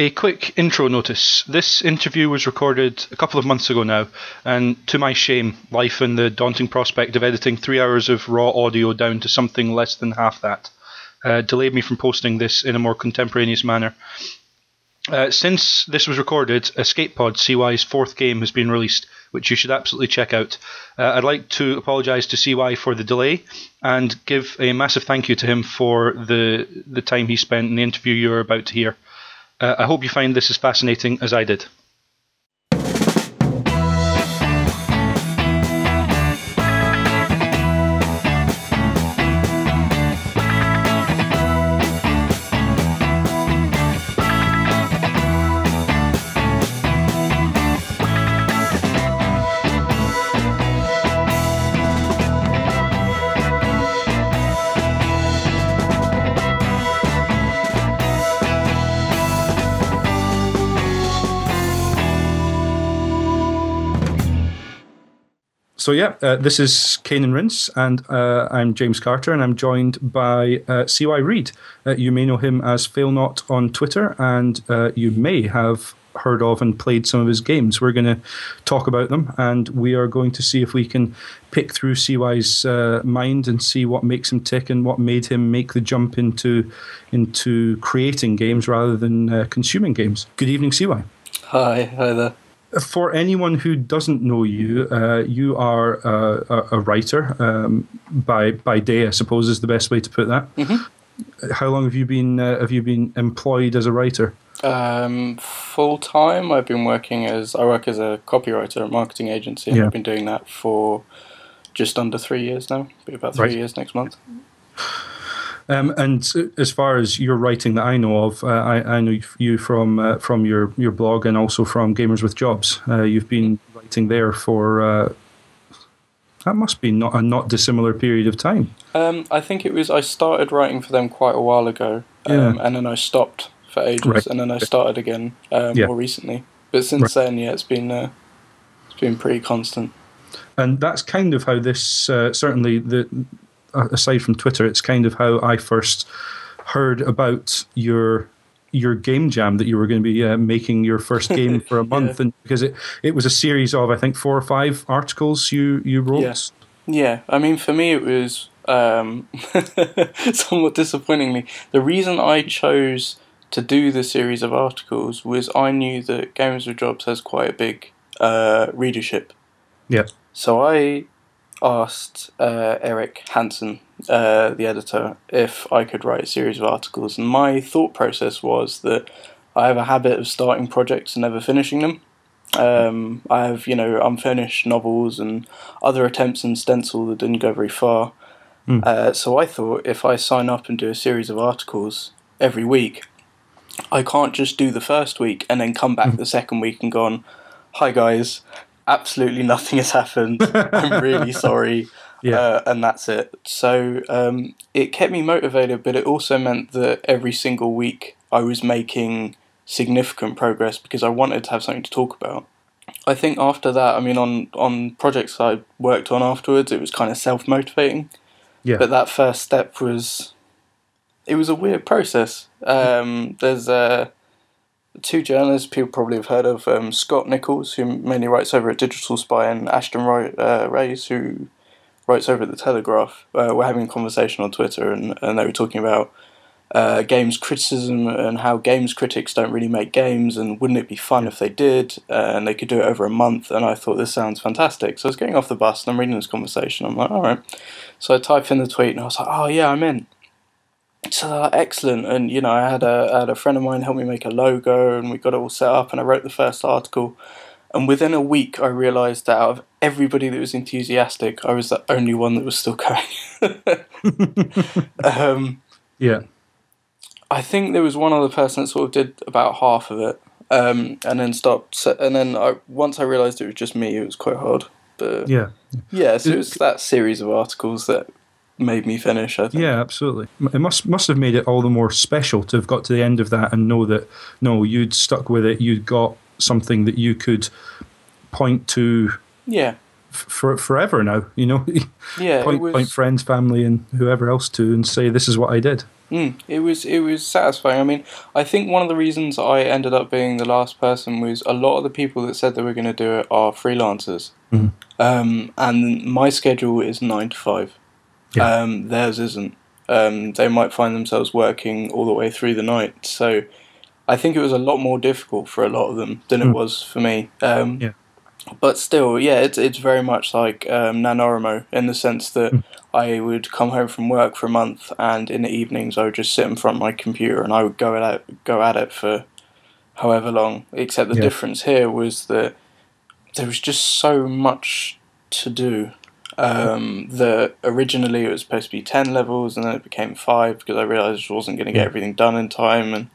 A quick intro notice. This interview was recorded a couple of months ago now, and to my shame, life and the daunting prospect of editing three hours of raw audio down to something less than half that uh, delayed me from posting this in a more contemporaneous manner. Uh, since this was recorded, Escape Pod CY's fourth game has been released, which you should absolutely check out. Uh, I'd like to apologise to CY for the delay and give a massive thank you to him for the the time he spent in the interview you're about to hear. Uh, I hope you find this as fascinating as I did. So yeah, uh, this is Cane and Rinse, and uh, I'm James Carter, and I'm joined by uh, CY Reid. Uh, you may know him as failnaut on Twitter, and uh, you may have heard of and played some of his games. We're going to talk about them, and we are going to see if we can pick through CY's uh, mind and see what makes him tick and what made him make the jump into into creating games rather than consuming games. Good evening, CY. Hi, hi there for anyone who doesn't know you, uh, you are a, a writer um, by by day, I suppose is the best way to put that. Mm-hmm. How long have you been uh, have you been employed as a writer? Um, full time. I've been working as I work as a copywriter at a marketing agency. Yeah. I've been doing that for just under three years now. Be about three right. years next month. Um, and as far as your writing that I know of, uh, I, I, know you from uh, from your, your blog and also from Gamers with Jobs. Uh, you've been writing there for uh, that must be not a not dissimilar period of time. Um, I think it was. I started writing for them quite a while ago, um, yeah. and then I stopped for ages, right. and then I started again um, yeah. more recently. But since right. then, yeah, it's been uh, it's been pretty constant. And that's kind of how this uh, certainly the aside from Twitter, it's kind of how I first heard about your your game jam that you were going to be uh, making your first game for a month, yeah. and because it it was a series of I think four or five articles you you wrote. Yeah, yeah. I mean, for me, it was um, somewhat disappointingly. The reason I chose to do the series of articles was I knew that Gamers with Jobs has quite a big uh, readership. Yeah. So I asked uh, Eric Hansen, uh, the editor, if I could write a series of articles, and my thought process was that I have a habit of starting projects and never finishing them. Um, I have, you know, unfinished novels and other attempts in stencil that didn't go very far. Mm. Uh, so I thought if I sign up and do a series of articles every week, I can't just do the first week and then come back mm. the second week and go on, hi guys, absolutely nothing has happened. I'm really sorry. Yeah. Uh, and that's it. So um, it kept me motivated, but it also meant that every single week I was making significant progress because I wanted to have something to talk about. I think after that, I mean, on, on projects I worked on afterwards, it was kind of self motivating. Yeah. But that first step was, it was a weird process. Um, there's a two journalists people probably have heard of um, Scott Nichols, who mainly writes over at Digital Spy, and Ashton Roy, uh, Raze, who writes over at The Telegraph. Uh, we're having a conversation on Twitter, and, and they were talking about uh, games criticism and how games critics don't really make games, and wouldn't it be fun if they did, uh, and they could do it over a month. And I thought this sounds fantastic. So I was getting off the bus and I'm reading this conversation. I'm like, all right. So I typed in the tweet, and I was like, oh yeah, I'm in so excellent. And you know, I had a I had a friend of mine help me make a logo, and we got it all set up. And I wrote the first article. And within a week, I realised that out of everybody that was enthusiastic, I was the only one that was still going. um, yeah. I think there was one other person that sort of did about half of it, um, and then stopped. And then I, once I realised it was just me, it was quite hard. But yeah, yeah. So it was that series of articles that made me finish. I think. Yeah, absolutely. It must must have made it all the more special to have got to the end of that and know that no, you'd stuck with it. You'd got something that you could point to. Yeah. for forever now. You know, yeah, point, was, point friends, family, and whoever else to, and say this is what I did. Mm, it was it was satisfying. I mean, I think one of the reasons I ended up being the last person was a lot of the people that said they were going to do it are freelancers, Mhm. um, and my schedule is nine to five. Yeah. Um, theirs isn't. Um, they might find themselves working all the way through the night. So, I think it was a lot more difficult for a lot of them than it Mm. was for me. Um, Yeah. But still, yeah, it's it's very much like um, NaNoWriMo in the sense that Mm. I would come home from work for a month, and in the evenings I would just sit in front of my computer and I would go at it, go at it for however long. Except the Yeah. difference here was that there was just so much to do. Um, that originally it was supposed to be ten levels, and then it became five because I realised I wasn't going to get everything done in time. And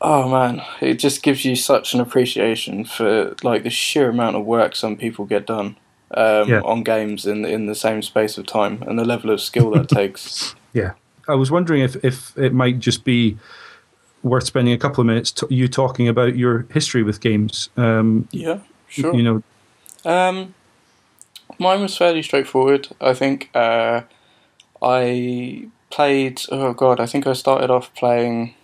oh man, it just gives you such an appreciation for like the sheer amount of work some people get done um, Yeah. on games in in the same space of time, and the level of skill that takes. Yeah, I was wondering if, if it might just be worth spending a couple of minutes t- you talking about your history with games. Um, Yeah, sure. You know, Um, mine was fairly straightforward. I think uh, I played. Oh god, I think I started off playing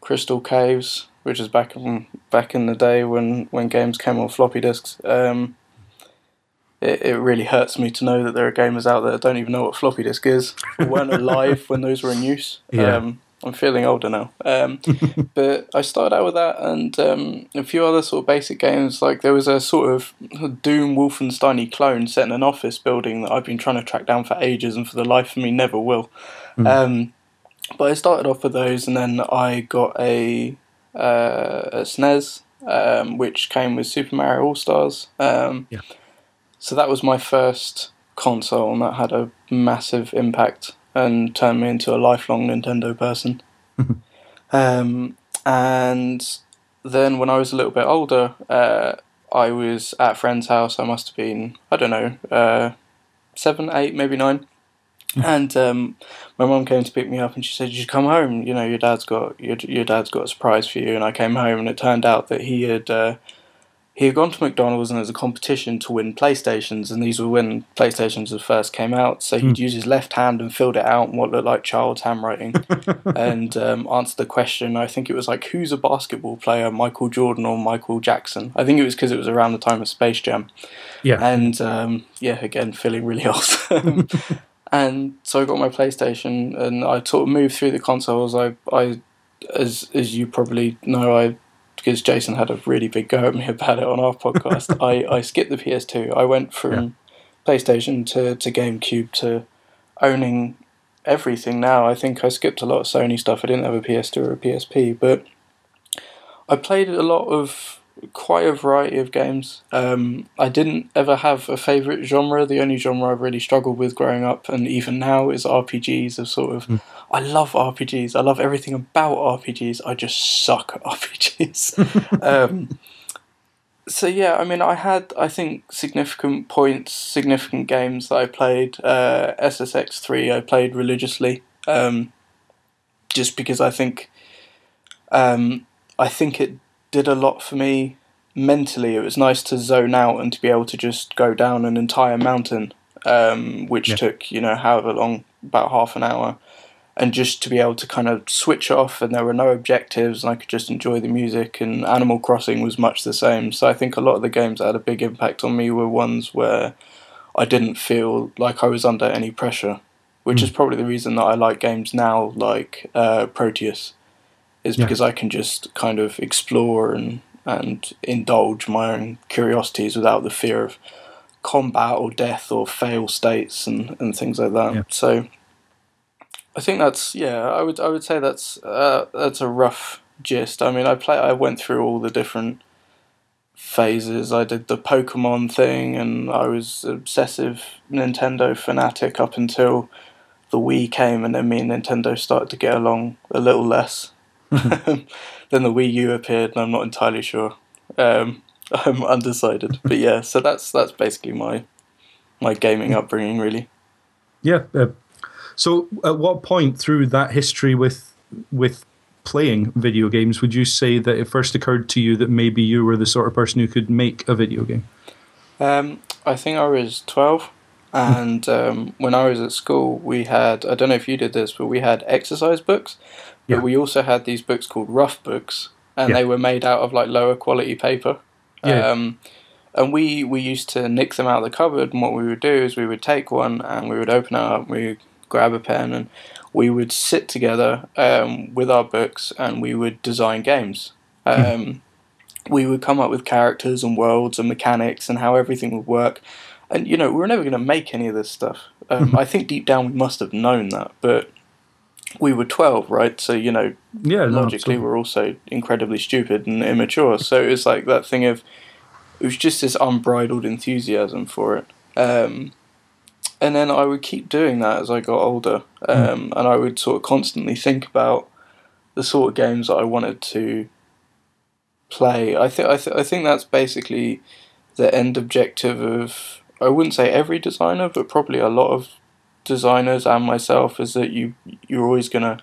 Crystal Caves, which is back in back in the day when when games came on floppy disks. Um, it, it really hurts me to know that there are gamers out there that don't even know what floppy disk is, weren't alive when those were in use. Yeah. Um, I'm feeling older now. Um, but I started out with that and um, a few other sort of basic games. Like there was a sort of Doom Wolfenstein clone set in an office building that I've been trying to track down for ages and for the life of me never will. Mm. Um, but I started off with those and then I got a, uh, a SNES, um, which came with Super Mario All Stars. Um, Yeah. So that was my first console and that had a massive impact and turned me into a lifelong Nintendo person. um, and then when I was a little bit older, uh, I was at a friend's house. I must have been, I don't know, uh, seven, eight, maybe nine. And um, my mum came to pick me up, and she said, "You should come home. You know, your dad's got your your dad's got a surprise for you." And I came home, and it turned out that he had uh, he had gone to McDonald's and there was a competition to win PlayStations, and these were when PlayStations first came out. So he'd use his left hand and filled it out in what looked like child's handwriting, and um, answered the question. I think it was like, "Who's a basketball player, Michael Jordan or Michael Jackson?" I think it was because it was around the time of Space Jam. yeah. And um, yeah, again, feeling really old. and so I got my PlayStation, and I sort of moved through the consoles. I, I, as as you probably know, I because Jason had a really big go at me about it on our podcast. I, I skipped the PS2. I went from PlayStation to, to GameCube to owning everything now. I think I skipped a lot of Sony stuff. I didn't have a PS2 or a PSP, but I played a lot of quite a variety of games. Um, I didn't ever have a favourite genre. The only genre I've really struggled with growing up, and even now, is RPGs. Of sort of, I love RPGs. I love everything about RPGs. I just suck at RPGs. um, so yeah, I mean, I had I think significant points, significant games that I played. Uh, SSX three I played religiously, um, just because I think, um, I think it did a lot for me mentally. It was nice to zone out and to be able to just go down an entire mountain, um, which Yeah. took you know however long, about half an hour, and just to be able to kind of switch off and there were no objectives and I could just enjoy the music. And Animal Crossing was much the same. So I think a lot of the games that had a big impact on me were ones where I didn't feel like I was under any pressure. Which is probably the reason that I like games now, like uh, Proteus is Yeah. because I can just kind of explore and and indulge my own curiosities without the fear of combat or death or fail states and, and things like that. Yeah. So I think that's yeah, I would I would say that's uh, that's a rough gist. I mean, I play I went through all the different phases. I did the Pokemon thing and I was obsessive Nintendo fanatic up until the Wii came and then me and Nintendo started to get along a little less. then the Wii U appeared, and I'm not entirely sure. Um, I'm undecided, but yeah. So that's that's basically my my gaming upbringing, really. Yeah. Uh, so, at what point through that history with with playing video games would you say that it first occurred to you that maybe you were the sort of person who could make a video game? Um, I think I was twelve, and um, when I was at school, we had I don't know if you did this, but we had exercise books, but Yeah. we also had these books called rough books, and Yeah. they were made out of like lower quality paper. Yeah. Um, and we, we used to nick them out of the cupboard, and what we would do is we would take one and we would open it up, we grab a pen, and we would sit together um, with our books and we would design games. Um, We would come up with characters and worlds and mechanics and how everything would work. And, you know, we were never going to make any of this stuff. Um, I think deep down we must have known that, but we were 12, right? So, you know, Yeah, logically absolutely. we're also incredibly stupid and immature. So it was like that thing of it was just this unbridled enthusiasm for it. Um, and then I would keep doing that as I got older, um, and I would sort of constantly think about the sort of games that I wanted to play. I think I, th- I think that's basically the end objective of I wouldn't say every designer, but probably a lot of designers and myself is that you you're always gonna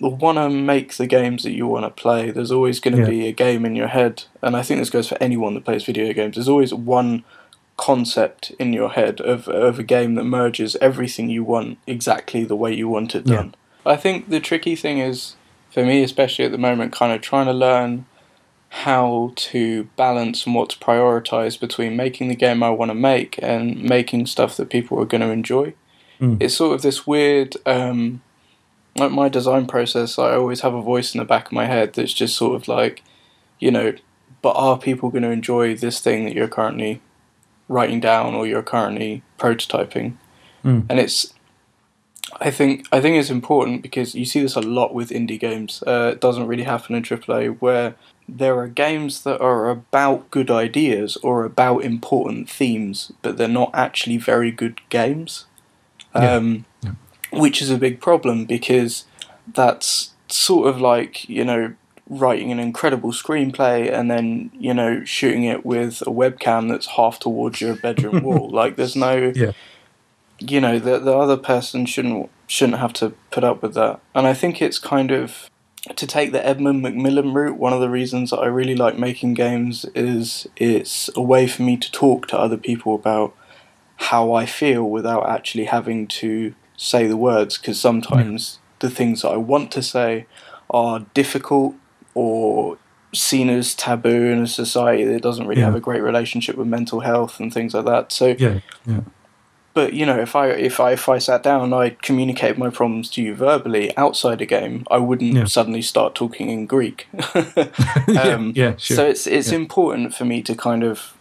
want to make the games that you want to play. There's always going to Yeah. be a game in your head, and I think this goes for anyone that plays video games. There's always one concept in your head of of a game that merges everything you want exactly the way you want it Yeah. done. I think the tricky thing is for me, especially at the moment, kind of trying to learn how to balance and what to prioritize between making the game I want to make and making stuff that people are going to enjoy. Mm. It's sort of this weird, um, like my design process. I always have a voice in the back of my head that's just sort of like, you know, but are people going to enjoy this thing that you're currently writing down or you're currently prototyping? Mm. And it's I think I think it's important because you see this a lot with indie games. Uh, it doesn't really happen in AAA where there are games that are about good ideas or about important themes, but they're not actually very good games. Yeah. Um, Which is a big problem because that's sort of like you know writing an incredible screenplay and then you know shooting it with a webcam that's half towards your bedroom wall. Like there's no Yeah. you know the the other person shouldn't shouldn't have to put up with that. And I think it's kind of to take the Edmund McMillen route. One of the reasons that I really like making games is it's a way for me to talk to other people about how I feel without actually having to say the words. Because sometimes the things that I want to say are difficult or seen as taboo in a society that doesn't really Yeah. have a great relationship with mental health and things like that. So Yeah, yeah. but you know, if I if I if I sat down and I communicated my problems to you verbally outside a game, I wouldn't Yeah. suddenly start talking in Greek. um, yeah, sure. So it's it's important for me to kind of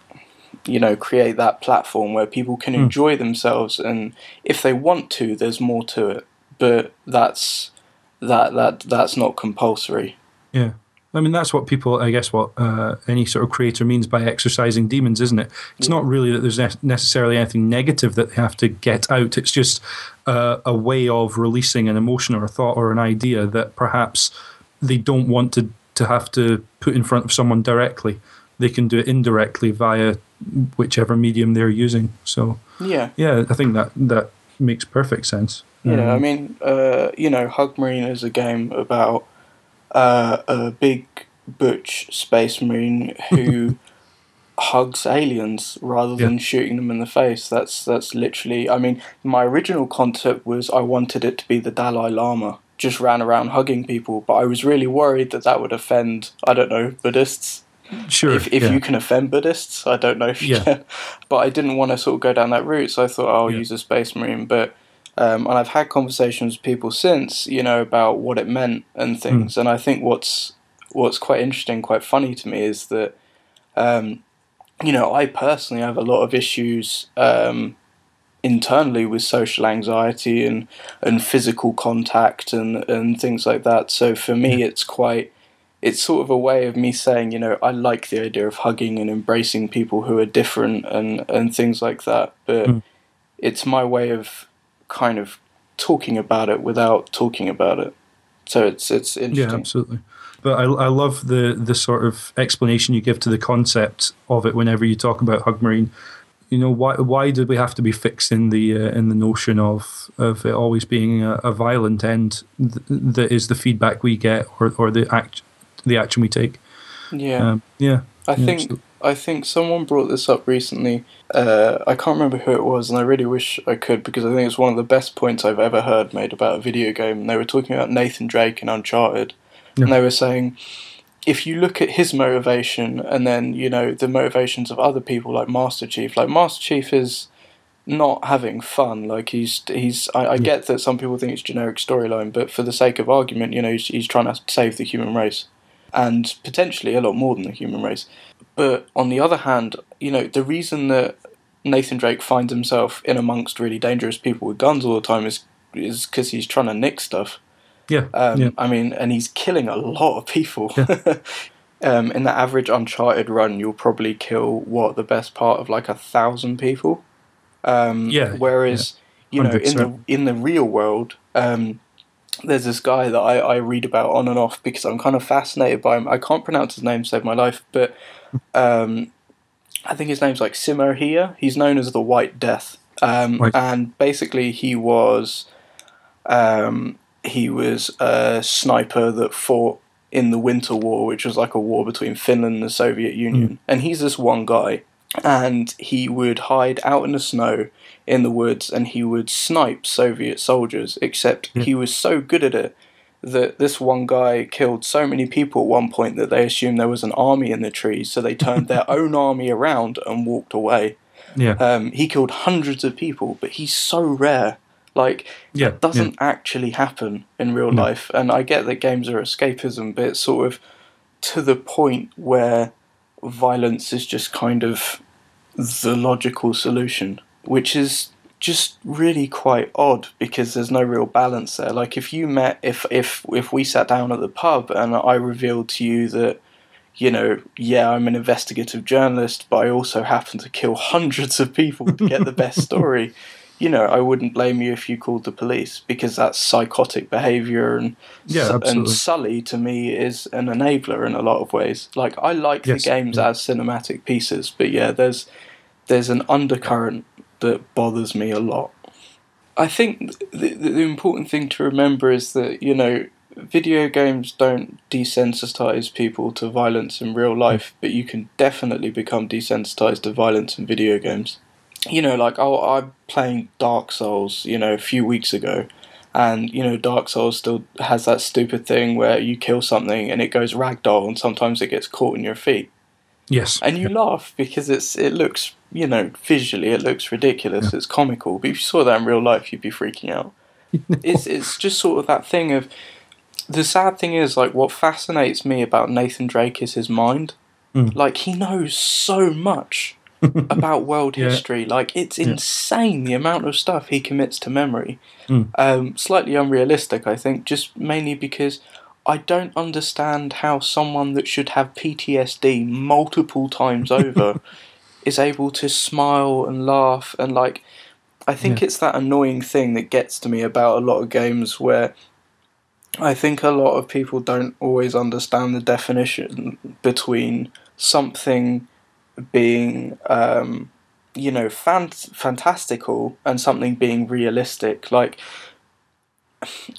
you know create that platform where people can Hmm. enjoy themselves, and if they want to, there's more to it. But that's that that that's not compulsory. Yeah. I mean, that's what people, I guess, what uh, any sort of creator means by exercising demons, isn't it? It's not really that there's ne- necessarily anything negative that they have to get out. It's just uh, a way of releasing an emotion or a thought or an idea that perhaps they don't want to, to have to put in front of someone directly. They can do it indirectly via whichever medium they're using. So, Yeah. yeah, I think that, that makes perfect sense. Yeah, I Um, mean, uh, you know, Hug Marine is a game about uh, a big butch space marine who hugs aliens rather than shooting them in the face. That's that's literally. I mean, my original concept was I wanted it to be the Dalai Lama, just ran around hugging people, but I was really worried that that would offend. I don't know Buddhists. sure. If, if yeah. you can offend Buddhists, I don't know if you Yeah. can. But I didn't want to sort of go down that route, so I thought I'll Yeah. use a Space Marine. But um, and I've had conversations with people since, you know, about what it meant and things. And I think what's what's quite interesting, quite funny to me is that, um, you know, I personally have a lot of issues um, internally with social anxiety and and physical contact and and things like that. So for me, it's quite it's sort of a way of me saying, you know, I like the idea of hugging and embracing people who are different and, and things like that. But Mm. it's my way of kind of talking about it without talking about it. So it's it's interesting. Yeah, absolutely. But I, I love the the sort of explanation you give to the concept of it whenever you talk about Hug Marine. You know why why did we have to be fixed in the uh, in the notion of of it always being a, a violent end th- that is the feedback we get or, or the act the action we take. yeah. Um, yeah, I yeah, think absolutely. I think someone brought this up recently. Uh, I can't remember who it was, and I really wish I could because I think it's one of the best points I've ever heard made about a video game. And they were talking about Nathan Drake and Uncharted, Yeah. and they were saying if you look at his motivation and then you know the motivations of other people like Master Chief, like Master Chief is not having fun. Like he's he's. I, I get that some people think it's generic storyline, but for the sake of argument, you know, he's, he's trying to save the human race, and potentially a lot more than the human race. But on the other hand, you know, the reason that Nathan Drake finds himself in amongst really dangerous people with guns all the time is is because he's trying to nick stuff. Yeah. Um, yeah. I mean, and he's killing a lot of people. um, in the average Uncharted run, you'll probably kill what the best part of like a thousand people. Um, Yeah, Whereas, you know, in the in the real world, um, there's this guy that I, I read about on and off because I'm kind of fascinated by him. I can't pronounce his name, save my life, but um, I think his name's like Simo Häyhä. He's known as the White Death, um, Right. and basically he was um, he was a sniper that fought in the Winter War, which was like a war between Finland and the Soviet Union. And he's this one guy, and he would hide out in the snow in the woods and he would snipe Soviet soldiers, except he was so good at it that this one guy killed so many people at one point that they assumed there was an army in the trees, so they turned their own army around and walked away. Yeah. Um, he killed hundreds of people, but he's so rare. Like, Yeah, that doesn't actually happen in real life. And I get that games are escapism, but it's sort of to the point where violence is just kind of the logical solution, which is just really quite odd because there's no real balance there. Like if you met if if if we sat down at the pub and I revealed to you that you know, yeah, I'm an investigative journalist, but I also happen to kill hundreds of people to get the best story. You know, I wouldn't blame you if you called the police because that's psychotic behavior and Yeah, Su- and Sully to me is an enabler in a lot of ways. Like I like Yes, the games yeah. as cinematic pieces, but yeah, there's there's an undercurrent that bothers me a lot. I think the, the important thing to remember is that you know video games don't desensitize people to violence in real life, but you can definitely become desensitized to violence in video games. You know, like I, I'm playing Dark Souls, you know, a few weeks ago, and you know, Dark Souls still has that stupid thing where you kill something and it goes ragdoll, and sometimes it gets caught in your feet Yes. and you laugh because it's it looks you know visually it looks ridiculous it's comical but if you saw that in real life you'd be freaking out it's it's just sort of that thing of the sad thing is like what fascinates me about Nathan Drake is his mind Mm. like he knows so much about world Yeah. history like it's insane the amount of stuff he commits to memory Mm. um, slightly unrealistic I think just mainly because I don't understand how someone that should have PTSD multiple times over is able to smile and laugh and like I think Yeah. it's that annoying thing that gets to me about a lot of games where I think a lot of people don't always understand the definition between something being um, you know fant- fantastical and something being realistic like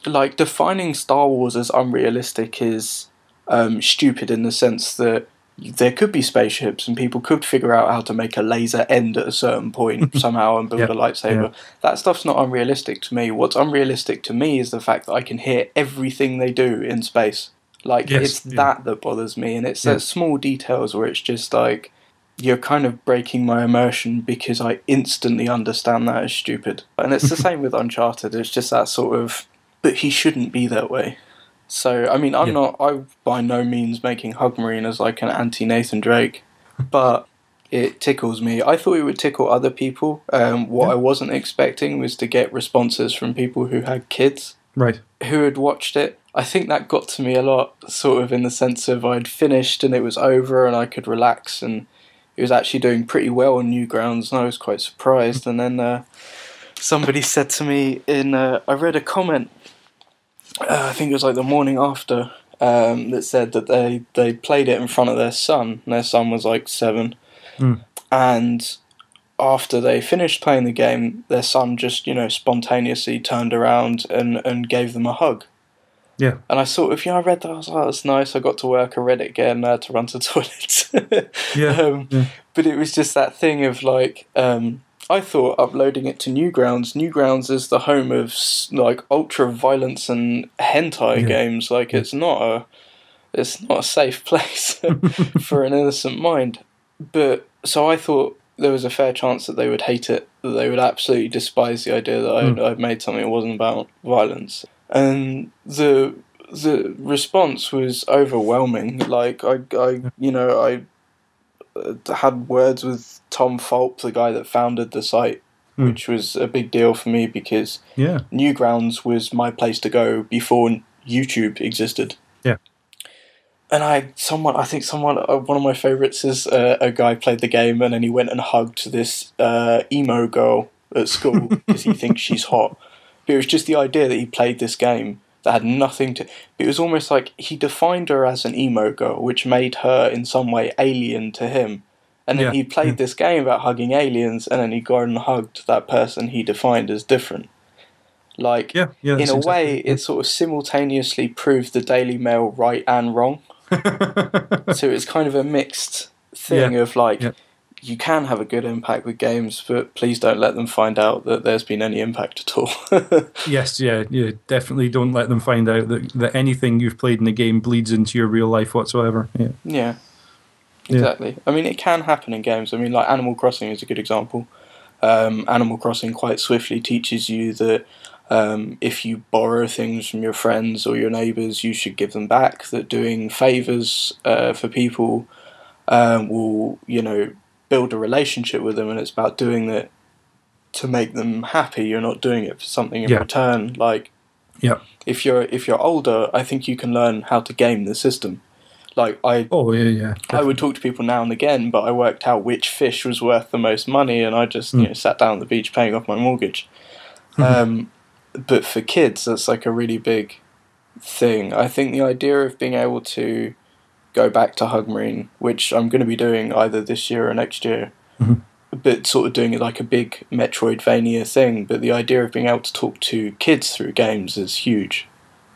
like defining Star Wars as unrealistic is um, stupid in the sense that there could be spaceships and people could figure out how to make a laser end at a certain point somehow and build Yeah, a lightsaber. That stuff's not unrealistic to me. What's unrealistic to me is the fact that I can hear everything they do in space. Like Yes, it's yeah. that that bothers me, and it's Yeah. those small details where it's just like you're kind of breaking my immersion because I instantly understand that as stupid. And it's the same with Uncharted. It's just that sort of, but he shouldn't be that way. So I mean, I'm Yeah. not. I by no means making Hug Marine as like an anti Nathan Drake, but it tickles me. I thought it would tickle other people. Um, what I wasn't expecting was to get responses from people who had kids Right. who had watched it. I think that got to me a lot, sort of in the sense of I'd finished and it was over and I could relax and it was actually doing pretty well on Newgrounds and I was quite surprised. And then uh, somebody said to me in, uh, I read a comment, uh, I think it was like the morning after, um, that said that they, they played it in front of their son their son was like seven. Hmm. And after they finished playing the game, their son just, you know, spontaneously turned around and, and gave them a hug. Yeah. And I sort of, yeah, I read that. I was like, oh, that's nice. I got to work. I read it again. I had to run to the toilet. Yeah. um, yeah. But it was just that thing of like, um, I thought uploading it to Newgrounds. Newgrounds is the home of like ultra violence and hentai Yeah. games. Like it's not a, it's not a safe place for an innocent mind. But so I thought there was a fair chance that they would hate it. That they would absolutely despise the idea that I'd, hmm. I'd made something that wasn't about violence. And the the response was overwhelming. Like I, I you know, I had words with Tom Fulp, the guy that founded the site, Hmm. which was a big deal for me because Yeah. Newgrounds was my place to go before YouTube existed. Yeah. And I, someone, I think someone, uh, one of my favorites is uh, a guy played the game and then he went and hugged this uh, emo girl at school because he thinks she's hot. But it was just the idea that he played this game that had nothing to. It was almost like he defined her as an emo girl, which made her in some way alien to him. And then Yeah, he played this game about hugging aliens, and then he gone and hugged that person he defined as different. Like, Yeah. Yeah. in a exactly way, it sort of simultaneously proved the Daily Mail right and wrong. so it's kind of a mixed thing of like. You can have a good impact with games, but please don't let them find out that there's been any impact at all. Yes, yeah, yeah. Definitely don't let them find out that, that anything you've played in the game bleeds into your real life whatsoever. Yeah. Yeah, Yeah. exactly. I mean, it can happen in games. I mean, like Animal Crossing is a good example. Um, Animal Crossing quite swiftly teaches you that um, if you borrow things from your friends or your neighbours, you should give them back. That doing favours uh, for people um, will, you know, build a relationship with them, and it's about doing it to make them happy. You're not doing it for something in Yeah. return. Like Yeah. if you're if you're older, I think you can learn how to game the system. Like I Oh, yeah, yeah. I would talk to people now and again, but I worked out which fish was worth the most money, and I just you know sat down at the beach paying off my mortgage. Um, but for kids, that's like a really big thing. I think the idea of being able to go back to Hug Marine, which I'm going to be doing either this year or next year, Mhm. but sort of doing it like a big Metroidvania thing. But the idea of being able to talk to kids through games is huge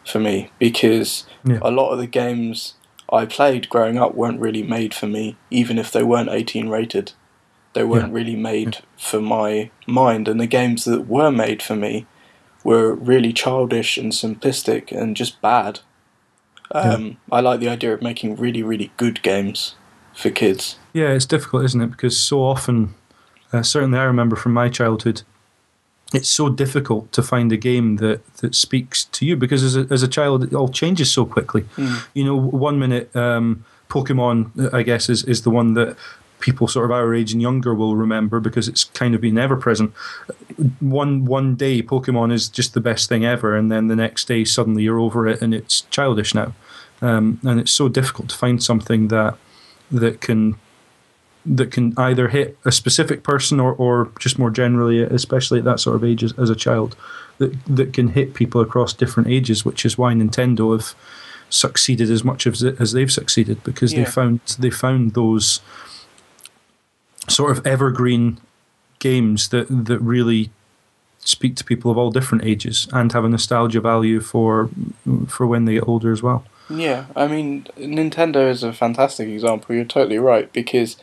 for me because Yeah. a lot of the games I played growing up weren't really made for me, even if they weren't 18 rated. They weren't really made for my mind, and the games that were made for me were really childish and simplistic and just bad. Um, I like the idea of making really, really good games for kids. Yeah, it's difficult, isn't it? Because so often, uh, certainly I remember from my childhood, it's so difficult to find a game that, that speaks to you because as a, as a child, it all changes so quickly. You know, one minute, um, Pokemon, I guess, is, is the one that people sort of our age and younger will remember because it's kind of been ever present. One one day, Pokemon is just the best thing ever, and then the next day, suddenly you're over it and it's childish now. Um, and it's so difficult to find something that that can that can either hit a specific person or, or just more generally, especially at that sort of age as, as a child, that that can hit people across different ages, which is why Nintendo have succeeded as much as as they've succeeded because they found they found those sort of evergreen games that that really speak to people of all different ages and have a nostalgia value for for when they get older as well. Yeah, I mean, Nintendo is a fantastic example. You're totally right because,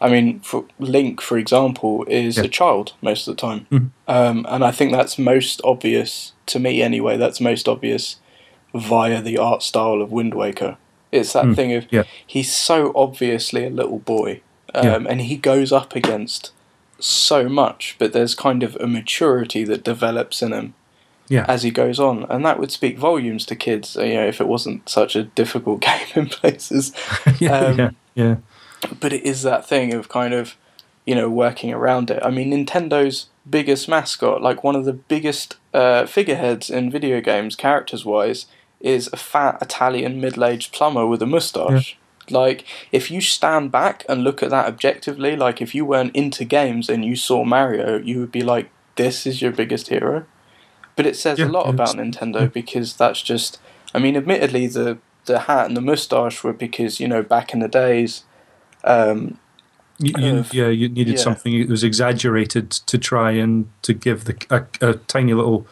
I mean, for Link, for example, is Yeah. a child most of the time, Mhm. um, and I think that's most obvious to me anyway. That's most obvious via the art style of Wind Waker. It's that Mm, thing of yeah. he's so obviously a little boy, um, Yeah. and he goes up against so much, but there's kind of a maturity that develops in him Yeah. as he goes on, and that would speak volumes to kids. uh, You know, if it wasn't such a difficult game in places. yeah, Um, yeah, yeah. But it is that thing of kind of, you know, working around it. I mean, Nintendo's biggest mascot, like one of the biggest uh, figureheads in video games, characters wise, is a fat Italian middle-aged plumber with a mustache. Like, if you stand back and look at that objectively, like if you weren't into games and you saw Mario, you would be like, "This is your biggest hero." But it says Yeah, a lot about Nintendo because that's just. I mean, admittedly, the the hat and the mustache were because you know back in the days. Um, You, you, of- yeah, you needed yeah. something It was exaggerated to try and to give the a, a tiny little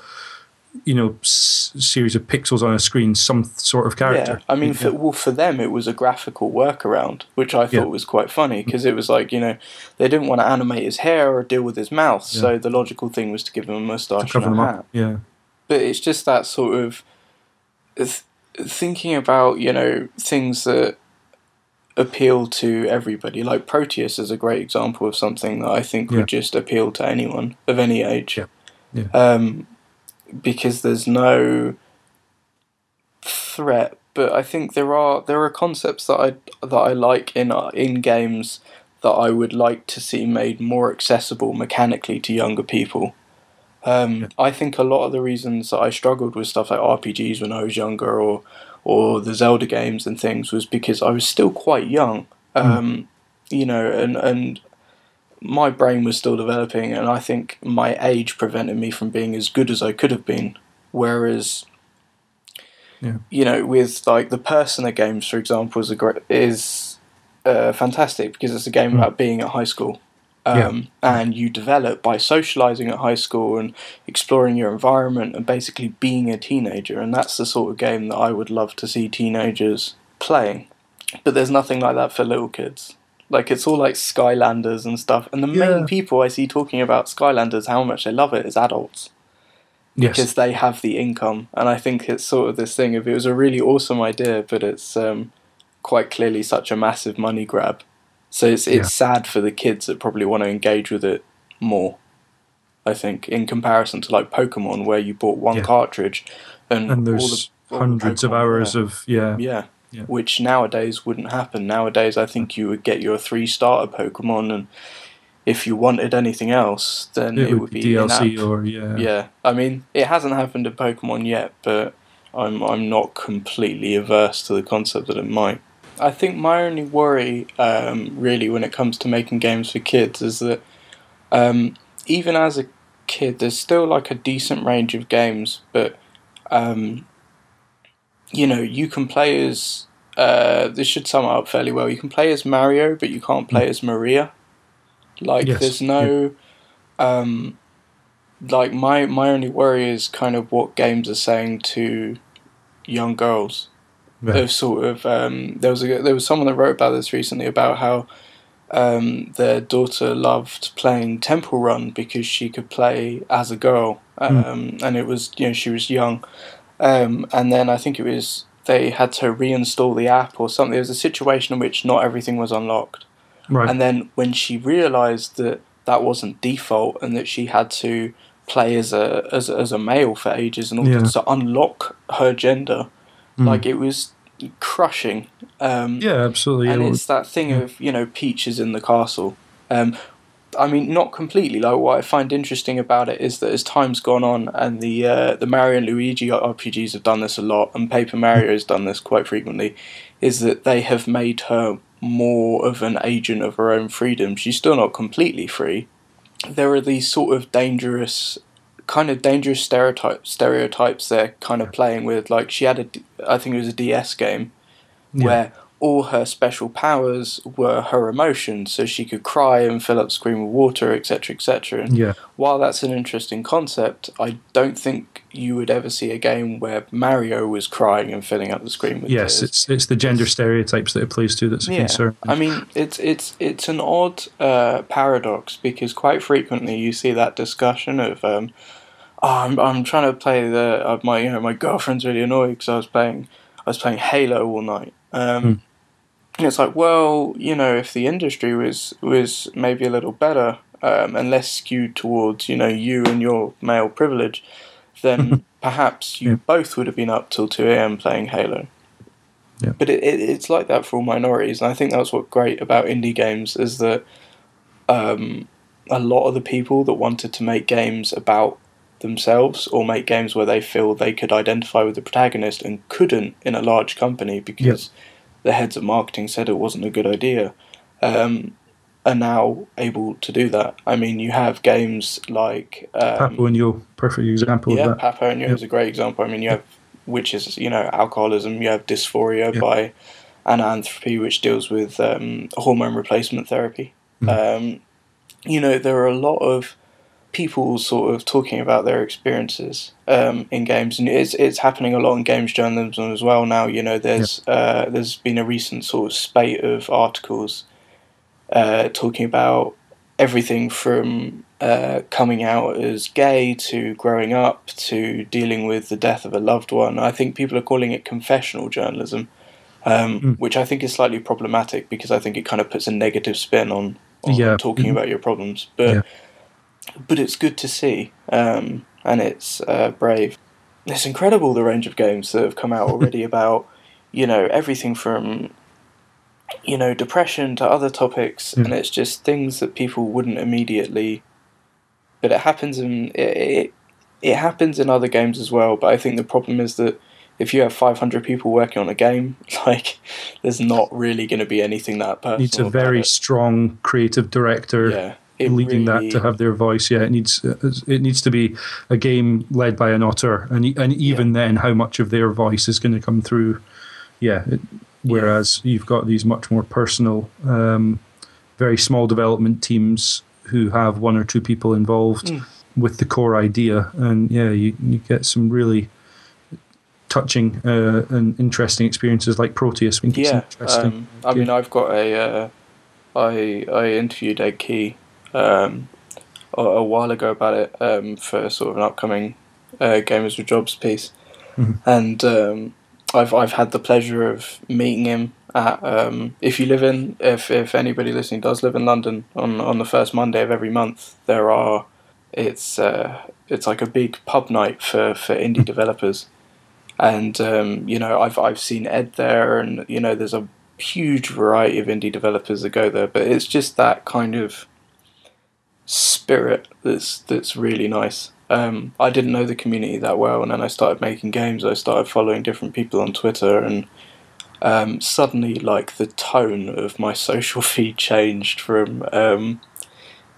you know s- series of pixels on a screen, some sort of character. Yeah, I mean, for, well, for them it was a graphical workaround, which I thought Yeah. was quite funny because it was like you know they didn't want to animate his hair or deal with his mouth, so the logical thing was to give him a mustache and a hat. up. Yeah, But it's just that sort of th- thinking about you know things that appeal to everybody. Like Proteus is a great example of something that I think Yeah. would just appeal to anyone of any age. Yeah. Yeah. Um, because there's no threat, but I think there are there are concepts that I that I like in uh, in games that I would like to see made more accessible mechanically to younger people. Um. I think a lot of the reasons that I struggled with stuff like RPGs when I was younger, or or the Zelda games and things, was because I was still quite young. Um, You know, and and my brain was still developing, and I think my age prevented me from being as good as I could have been. Whereas, Yeah. you know, with like the Persona games, for example, is a great is uh, fantastic because it's a game Mm. about being at high school. Yeah. Um, And you develop by socializing at high school and exploring your environment and basically being a teenager. And that's the sort of game that I would love to see teenagers playing. But there's nothing like that for little kids. Like it's all like Skylanders and stuff. And the Yeah. main people I see talking about Skylanders, how much they love it, is adults yes, because they have the income. And I think it's sort of this thing of it was a really awesome idea, but it's um, quite clearly such a massive money grab. So it's it's sad for the kids that probably want to engage with it more. I think in comparison to like Pokemon, where you bought one Yeah. cartridge and, and all the- all hundreds of hours yeah. of yeah, Yeah. Yeah. Which nowadays wouldn't happen. Nowadays, I think you would get your three starter Pokemon, and if you wanted anything else, then it, would be DLC in-app. or yeah, Yeah, I mean, it hasn't happened to Pokemon yet, but I'm I'm not completely averse to the concept that it might. I think my only worry, um, really, when it comes to making games for kids, is that um, even as a kid, there's still like a decent range of games, but um, you know, you can play as. Uh, this should sum up fairly well. You can play as Mario, but you can't play as Maria. Like, Yes, there's no. Um, like my my only worry is kind of what games are saying to young girls. Right. They've sort of um, there was a there was someone that wrote about this recently about how um, their daughter loved playing Temple Run because she could play as a girl, um, and it was you know she was young, um, and then I think it was they had to reinstall the app or something. There was a situation in which not everything was unlocked. right. And then when she realised that that wasn't default and that she had to play as a as, as a male for ages in order Yeah. to unlock her gender, Mm. like it was crushing. Um, yeah, absolutely. and It it's that thing of you know peaches in the castle. Um, I mean, not completely. Like what I find interesting about it is that as time's gone on, and the uh, the Mario and Luigi RPGs have done this a lot, and Paper Mario has done this quite frequently, is that they have made her more of an agent of her own freedom. She's still not completely free. There are these sort of dangerous, kind of dangerous stereotypes stereotypes they're kind of playing with. Like she had a, I think it was a DS game Yeah. where all her special powers were her emotions, so she could cry and fill up the screen with water, etc., etc. And yeah, while that's an interesting concept, I don't think you would ever see a game where Mario was crying and filling up the screen with water. yes, tears. it's it's the gender stereotypes that it plays to that's a Yeah, concern. I mean, it's it's it's an odd uh, paradox because quite frequently you see that discussion of, um, oh, I'm I'm trying to play the uh, my you know my girlfriend's really annoyed because I was playing I was playing Halo all night. Um, Hmm. And it's like, well, you know, if the industry was was maybe a little better um, and less skewed towards you know you and your male privilege, then perhaps you Yeah. both would have been up till two a.m. playing Halo. Yeah. But it, it, it's like that for all minorities, and I think that's what's great about indie games is that um, a lot of the people that wanted to make games about themselves or make games where they feel they could identify with the protagonist and couldn't in a large company because the heads of marketing said it wasn't a good idea um, are now able to do that. I mean, you have games like um, Papo and Yo, perfect example yeah, of that. Papa and You Yep. is a great example. I mean, you have which is you know alcoholism. You have Dysphoria Yeah. by Anna Anthropy, which deals with um, hormone replacement therapy. Mm. Um, you know, there are a lot of people sort of talking about their experiences um, in games, and it's it's happening a lot in games journalism as well now. You know, there's yeah. uh, there's been a recent sort of spate of articles uh, talking about everything from uh, coming out as gay to growing up to dealing with the death of a loved one. I think people are calling it confessional journalism, um, mm. which I think is slightly problematic because I think it kind of puts a negative spin on, on yeah. talking mm-hmm. about your problems. But yeah but it's good to see, um, and it's uh, brave. It's incredible the range of games that have come out already about, you know, everything from, you know, depression to other topics, mm. and it's just things that people wouldn't immediately. But it happens in it, it, it happens in other games as well. But I think the problem is that if you have 500 people working on a game, like there's not really going to be anything that personal. Needs a very strong creative director. Yeah leading really, that to have their voice. Yeah, it needs it needs to be a game led by an auteur, and and even yeah. then, how much of their voice is going to come through? Yeah, it, whereas yeah. you've got these much more personal, um, very small development teams who have one or two people involved mm. with the core idea, and yeah, you you get some really touching uh, and interesting experiences like Proteus. yeah, um, I mean, I've got a. Uh, I I interviewed Ed Key um, a, a, while ago about it um, for sort of an upcoming uh, Gamers with Jobs piece, mm-hmm. and um, I've I've had the pleasure of meeting him at um, if you live in if if anybody listening does live in London on on the first Monday of every month there are it's uh, it's like a big pub night for for indie mm-hmm. developers, and um, you know I've I've seen Ed there, and you know there's a huge variety of indie developers that go there, but it's just that kind of spirit that's that's really nice. Um, I didn't know the community that well, and then I started making games. I started following different people on Twitter, and um, suddenly, like the tone of my social feed changed from um,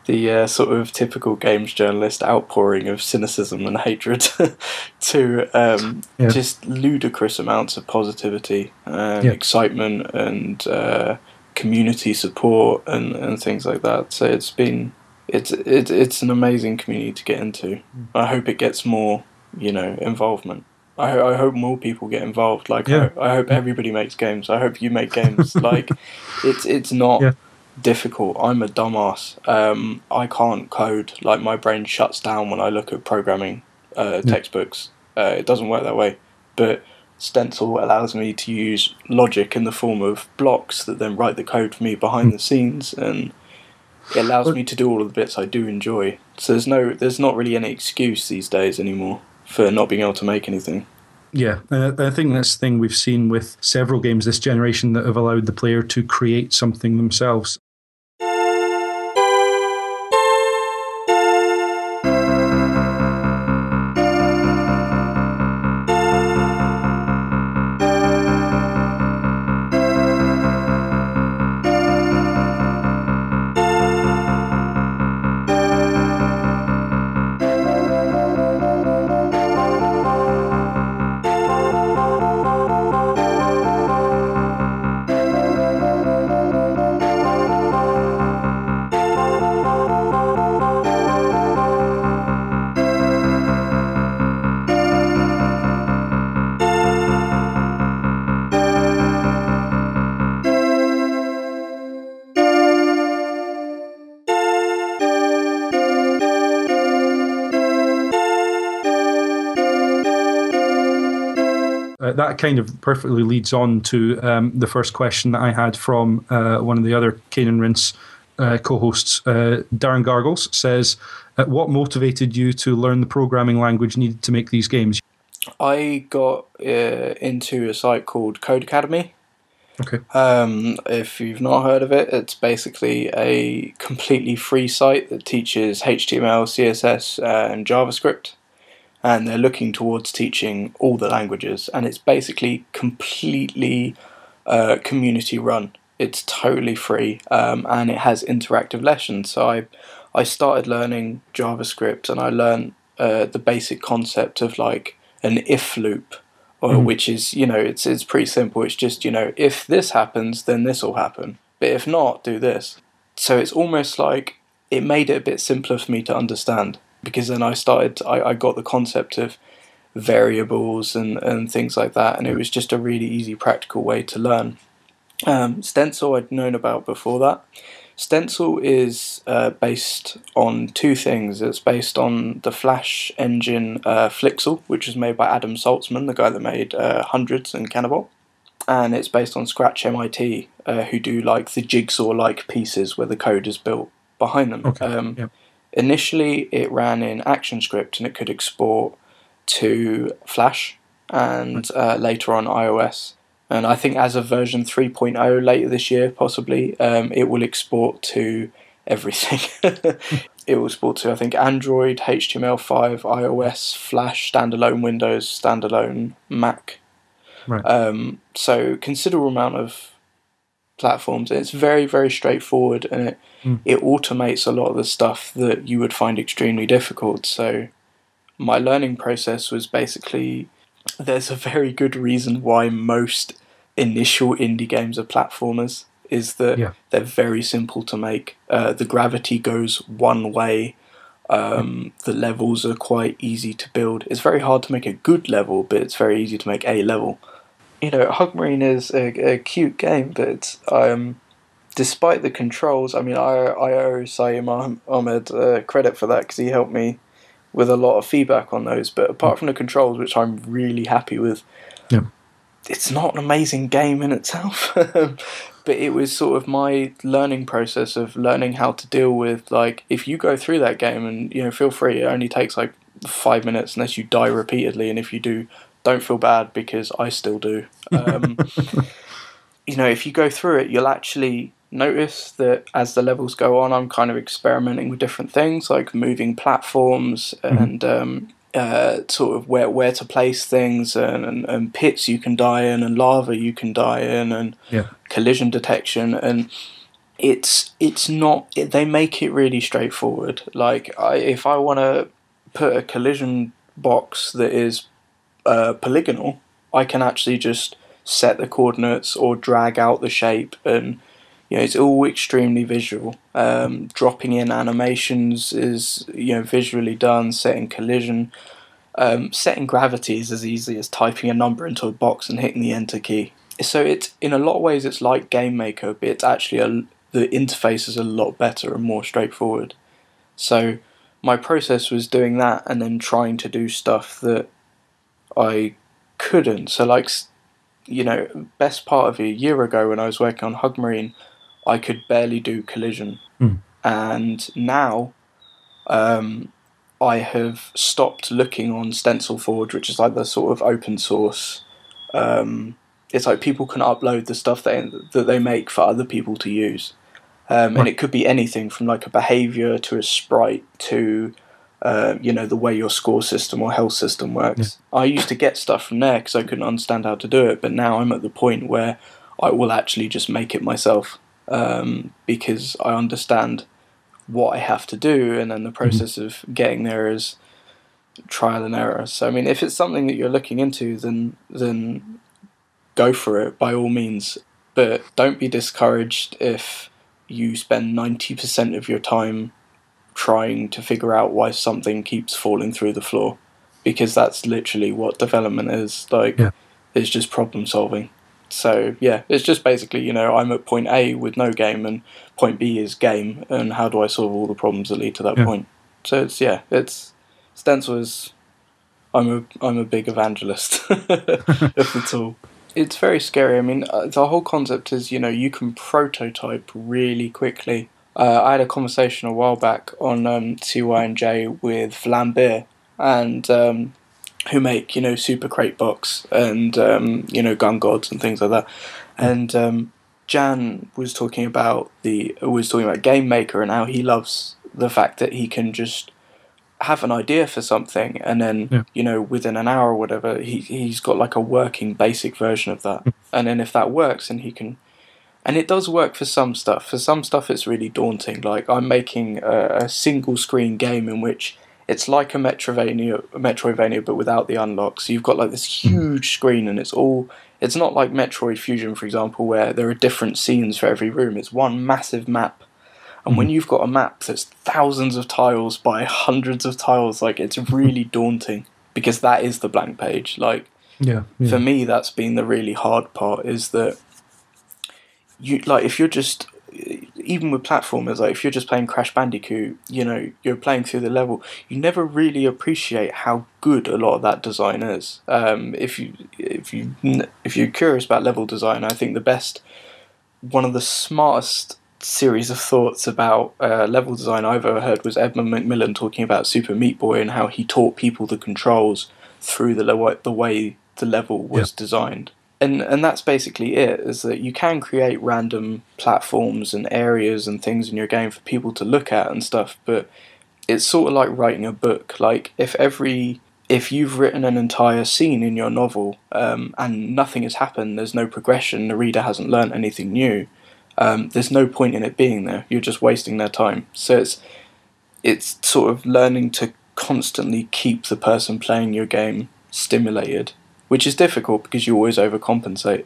the uh, sort of typical games journalist outpouring of cynicism and hatred to um, yeah. just ludicrous amounts of positivity and yeah. excitement and uh, community support and, and things like that. So it's been it's it's it's an amazing community to get into. Mm. I hope it gets more, you know, involvement. I, I hope more people get involved. Like yeah. I, I hope everybody makes games. I hope you make games. like it's it's not yeah. difficult. I'm a dumbass. Um, I can't code. Like my brain shuts down when I look at programming uh, textbooks. Uh, it doesn't work that way. But Stencyl allows me to use logic in the form of blocks that then write the code for me behind mm. the scenes and it allows me to do all of the bits I do enjoy. So there's no, there's not really any excuse these days anymore for not being able to make anything. Yeah, I think that's the thing we've seen with several games this generation that have allowed the player to create something themselves. That kind of perfectly leads on to um, the first question that I had from uh, one of the other Cane and Rinse uh, co-hosts. Uh, Darren Gargles says, uh, "What motivated you to learn the programming language needed to make these games?" I got uh, into a site called Codecademy. Okay. Um, if you've not heard of it, it's basically a completely free site that teaches HTML, CSS, and JavaScript and they're looking towards teaching all the languages, and it's basically completely uh, community run. It's totally free, um, and it has interactive lessons. So I, I started learning JavaScript, and I learned uh, the basic concept of like an if loop, or, mm. which is you know it's it's pretty simple. It's just you know if this happens, then this will happen, but if not, do this. So it's almost like it made it a bit simpler for me to understand because then I started, I, I got the concept of variables and, and things like that, and it was just a really easy, practical way to learn. Um, Stencyl I'd known about before that. Stencyl is uh, based on two things. It's based on the Flash engine uh, Flixel, which was made by Adam Saltsman, the guy that made uh, Hundreds and Canabalt. And it's based on Scratch MIT, uh, who do like the jigsaw like pieces where the code is built behind them. Okay. Um, yep. Initially, it ran in ActionScript and it could export to Flash and uh, later on iOS. And I think as of version 3.0 later this year, possibly, um, it will export to everything. it will export to, I think, Android, HTML5, iOS, Flash, standalone Windows, standalone Mac. Right. Um, so considerable amount of platforms. And it's very, very straightforward and it, Mm. it automates a lot of the stuff that you would find extremely difficult. So my learning process was basically there's a very good reason why most initial indie games are platformers is that Yeah. they're very simple to make. Uh, the gravity goes one way. Um, the levels are quite easy to build. It's very hard to make a good level, but it's very easy to make a level. You know, Hug Marine is a, a cute game, but um, despite the controls, I mean, I, I owe Saeed Ahmed uh, credit for that because he helped me with a lot of feedback on those. But apart from the controls, which I'm really happy with, Yeah. it's not an amazing game in itself. but it was sort of my learning process of learning how to deal with like if you go through that game and you know feel free. It only takes like five minutes unless you die repeatedly, and if you do, don't feel bad because I still do. Um, you know, if you go through it, you'll actually notice that as the levels go on, I'm kind of experimenting with different things like moving platforms and um, uh, sort of where where to place things and, and, and pits you can die in and lava you can die in and Yeah. collision detection and it's it's not it, they make it really straightforward like I, if i want to put a collision box that is uh, polygonal i can actually just set the coordinates or drag out the shape and you know it's all extremely visual. Um, dropping in animations is you know visually done setting collision. Um, setting gravity is as easy as typing a number into a box and hitting the enter key. So it's in a lot of ways it's like game maker but it's actually a, the interface is a lot better and more straightforward. So my process was doing that and then trying to do stuff that i couldn't so like you know best part of a year ago when i was working on Hug Marine, i could barely do collision Hmm. and now um, i have stopped looking on Stencyl Forge which is like the sort of open source um, it's like people can upload the stuff they, that they make for other people to use. Um, and it could be anything from like a behavior to a sprite to, uh, you know, the way your score system or health system works. I used to get stuff from there because I couldn't understand how to do it, but now I'm at the point where I will actually just make it myself um, because I understand what I have to do, and then the process of getting there is trial and error. So I mean, if it's something that you're looking into, then then go for it by all means. But don't be discouraged if you spend ninety percent of your time trying to figure out why something keeps falling through the floor, because that's literally what development is. Like, Yeah. it's just problem solving. So yeah, it's just basically you know I'm at point A with no game, and point B is game, and how do I solve all the problems that lead to that Yeah. point? So it's yeah, it's Stencyl is. I'm a I'm a big evangelist of the tool. It's very scary. I mean, uh, the whole concept is you know you can prototype really quickly. Uh, I had a conversation a while back on um, CY&J with Vlambeer, and um, who make you know Super Crate Box and um, you know Gun Godz and things like that. And um, Jan was talking about the was talking about Game Maker and how he loves the fact that he can just have an idea for something and then Yeah. you know within an hour or whatever he he's got like a working basic version of that and then if that works then he can and it does work for some stuff for some stuff it's really daunting like i'm making a, a single screen game in which it's like a Metrovania, a Metroidvania, but without the unlocks. So you've got like this hmm. huge screen, and it's all. It's not like Metroid Fusion, for example, where there are different scenes for every room. It's one massive map, And when hmm. you've got a map that's thousands of tiles by hundreds of tiles, like it's really daunting because that is the blank page. Like Yeah. yeah. for me that's been the really hard part is that you like if you're just even with platformers like if you're just playing crash bandicoot you know you're playing through the level you never really appreciate how good a lot of that design is um, if you if you if you're curious about level design i think the best one of the smartest series of thoughts about uh, level design I've ever heard was Edmund McMillen talking about Super Meat Boy and how he taught people the controls through the le- the way the level was designed. And and that's basically it. Is that you can create random platforms and areas and things in your game for people to look at and stuff, but it's sort of like writing a book. Like if every if you've written an entire scene in your novel um, and nothing has happened, there's no progression, the reader hasn't learned anything new. Um, there's no point in it being there. You're just wasting their time. So it's it's sort of learning to constantly keep the person playing your game stimulated, which is difficult because you always overcompensate.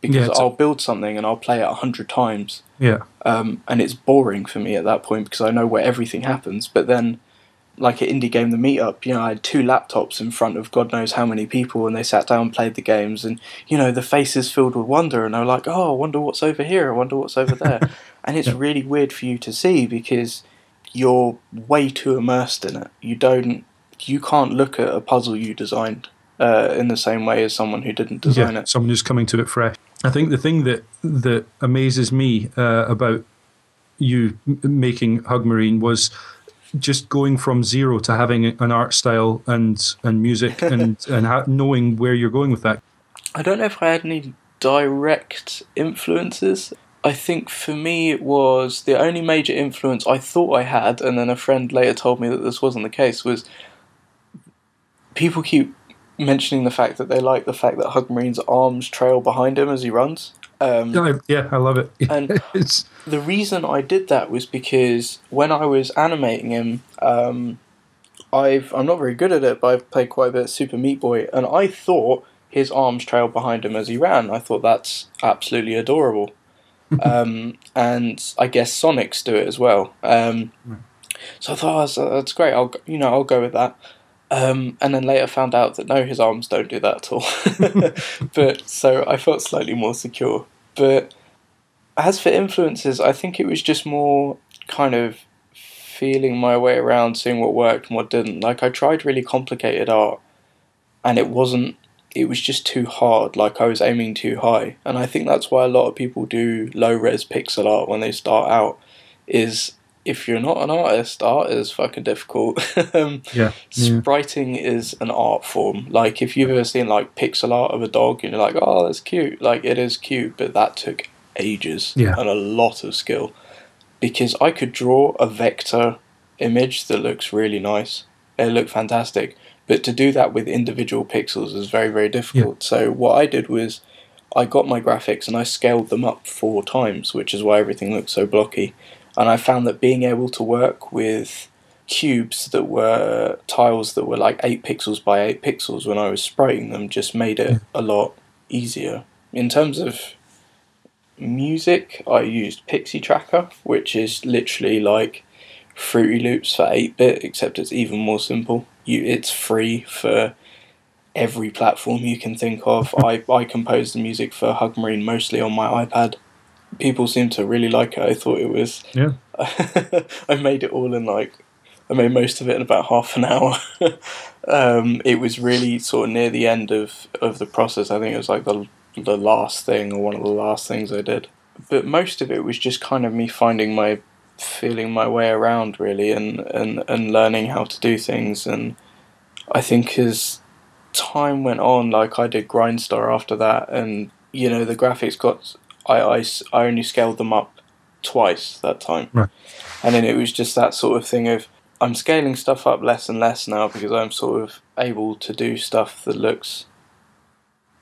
Because Yeah, I'll build something and I'll play it a hundred times, yeah. um, and it's boring for me at that point because I know where everything happens. But then, like an indie game, the meetup, you know, I had two laptops in front of God knows how many people, and they sat down and played the games, and you know, the faces filled with wonder, and they're like, "Oh, I wonder what's over here. I wonder what's over there," and it's really weird for you to see because you're way too immersed in it. You don't, you can't look at a puzzle you designed uh, in the same way as someone who didn't design yeah, it. someone who's coming to it fresh. I think the thing that that amazes me uh, about you m- making Hug Marine was just going from zero to having an art style and and music and and ha- knowing where you're going with that. I don't know if I had any direct influences. I think for me it was the only major influence I thought I had, and then a friend later told me that this wasn't the case. Was people keep mentioning the fact that they like the fact that Hug Marine's arms trail behind him as he runs. Um, Yeah, I, yeah, I love it. And- it's the reason I did that was because when I was animating him, um, I've I'm not very good at it, but I've played quite a bit of Super Meat Boy, and I thought his arms trailed behind him as he ran. I thought that's absolutely adorable, um, and I guess Sonics do it as well. Um, so I thought oh, that's, that's great. I'll you know I'll go with that. Um, and then later found out that no, his arms don't do that at all. but so I felt slightly more secure. But as for influences, I think it was just more kind of feeling my way around, seeing what worked and what didn't. Like I tried really complicated art, and it wasn't. It was just too hard. Like I was aiming too high, and I think that's why a lot of people do low res pixel art when they start out. Is if you're not an artist, art is fucking difficult. um, yeah, yeah. Spriting is an art form. Like if you've ever seen like pixel art of a dog and you're like, oh, that's cute. Like it is cute, but that took ages Yeah. and a lot of skill. Because I could draw a vector image that looks really nice. It looked fantastic. But to do that with individual pixels is very, very difficult. So what I did was I got my graphics and I scaled them up four times, which is why everything looks so blocky. And I found that being able to work with cubes that were tiles that were like 8 pixels by 8 pixels when I was spraying them just made it hmm. a lot easier. In terms of music, I used PixiTracker, which is literally like Fruity Loops for 8 bit, except it's even more simple. You, it's free for every platform you can think of. I, I composed the music for Hug Marine mostly on my iPad. People seemed to really like it. I thought it was yeah. I made it all in like I made most of it in about half an hour. um, it was really sort of near the end of, of the process. I think it was like the the last thing or one of the last things I did. But most of it was just kind of me finding my feeling my way around really and, and, and learning how to do things and I think as time went on like I did Grindstar after that and you know the graphics got I, I, I only scaled them up twice that time. Right. And then it was just that sort of thing of I'm scaling stuff up less and less now because I'm sort of able to do stuff that looks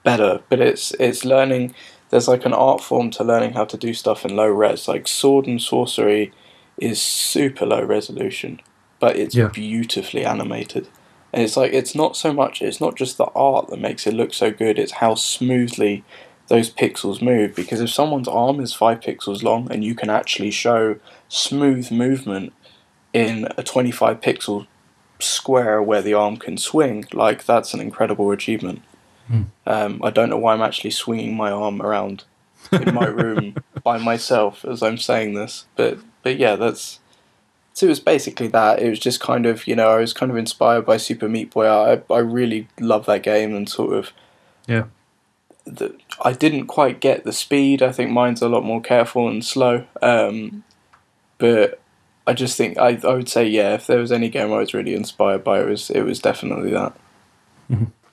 better. But it's it's learning there's like an art form to learning how to do stuff in low res. Like Sword and Sworcery is super low resolution, but it's Yeah. beautifully animated. And it's like it's not so much it's not just the art that makes it look so good, it's how smoothly those pixels move because if someone's arm is five pixels long and you can actually show smooth movement in a 25 pixel square where the arm can swing, like that's an incredible achievement. Um, I don't know why I'm actually swinging my arm around in my room by myself as I'm saying this, but but yeah, that's so it was basically that. It was just kind of you know I was kind of inspired by Super Meat Boy. I I really love that game and sort of Yeah. The, I didn't quite get the speed. I think mine's a lot more careful and slow. Um, but I just think I I would say yeah. If there was any game I was really inspired by, it was it was definitely that.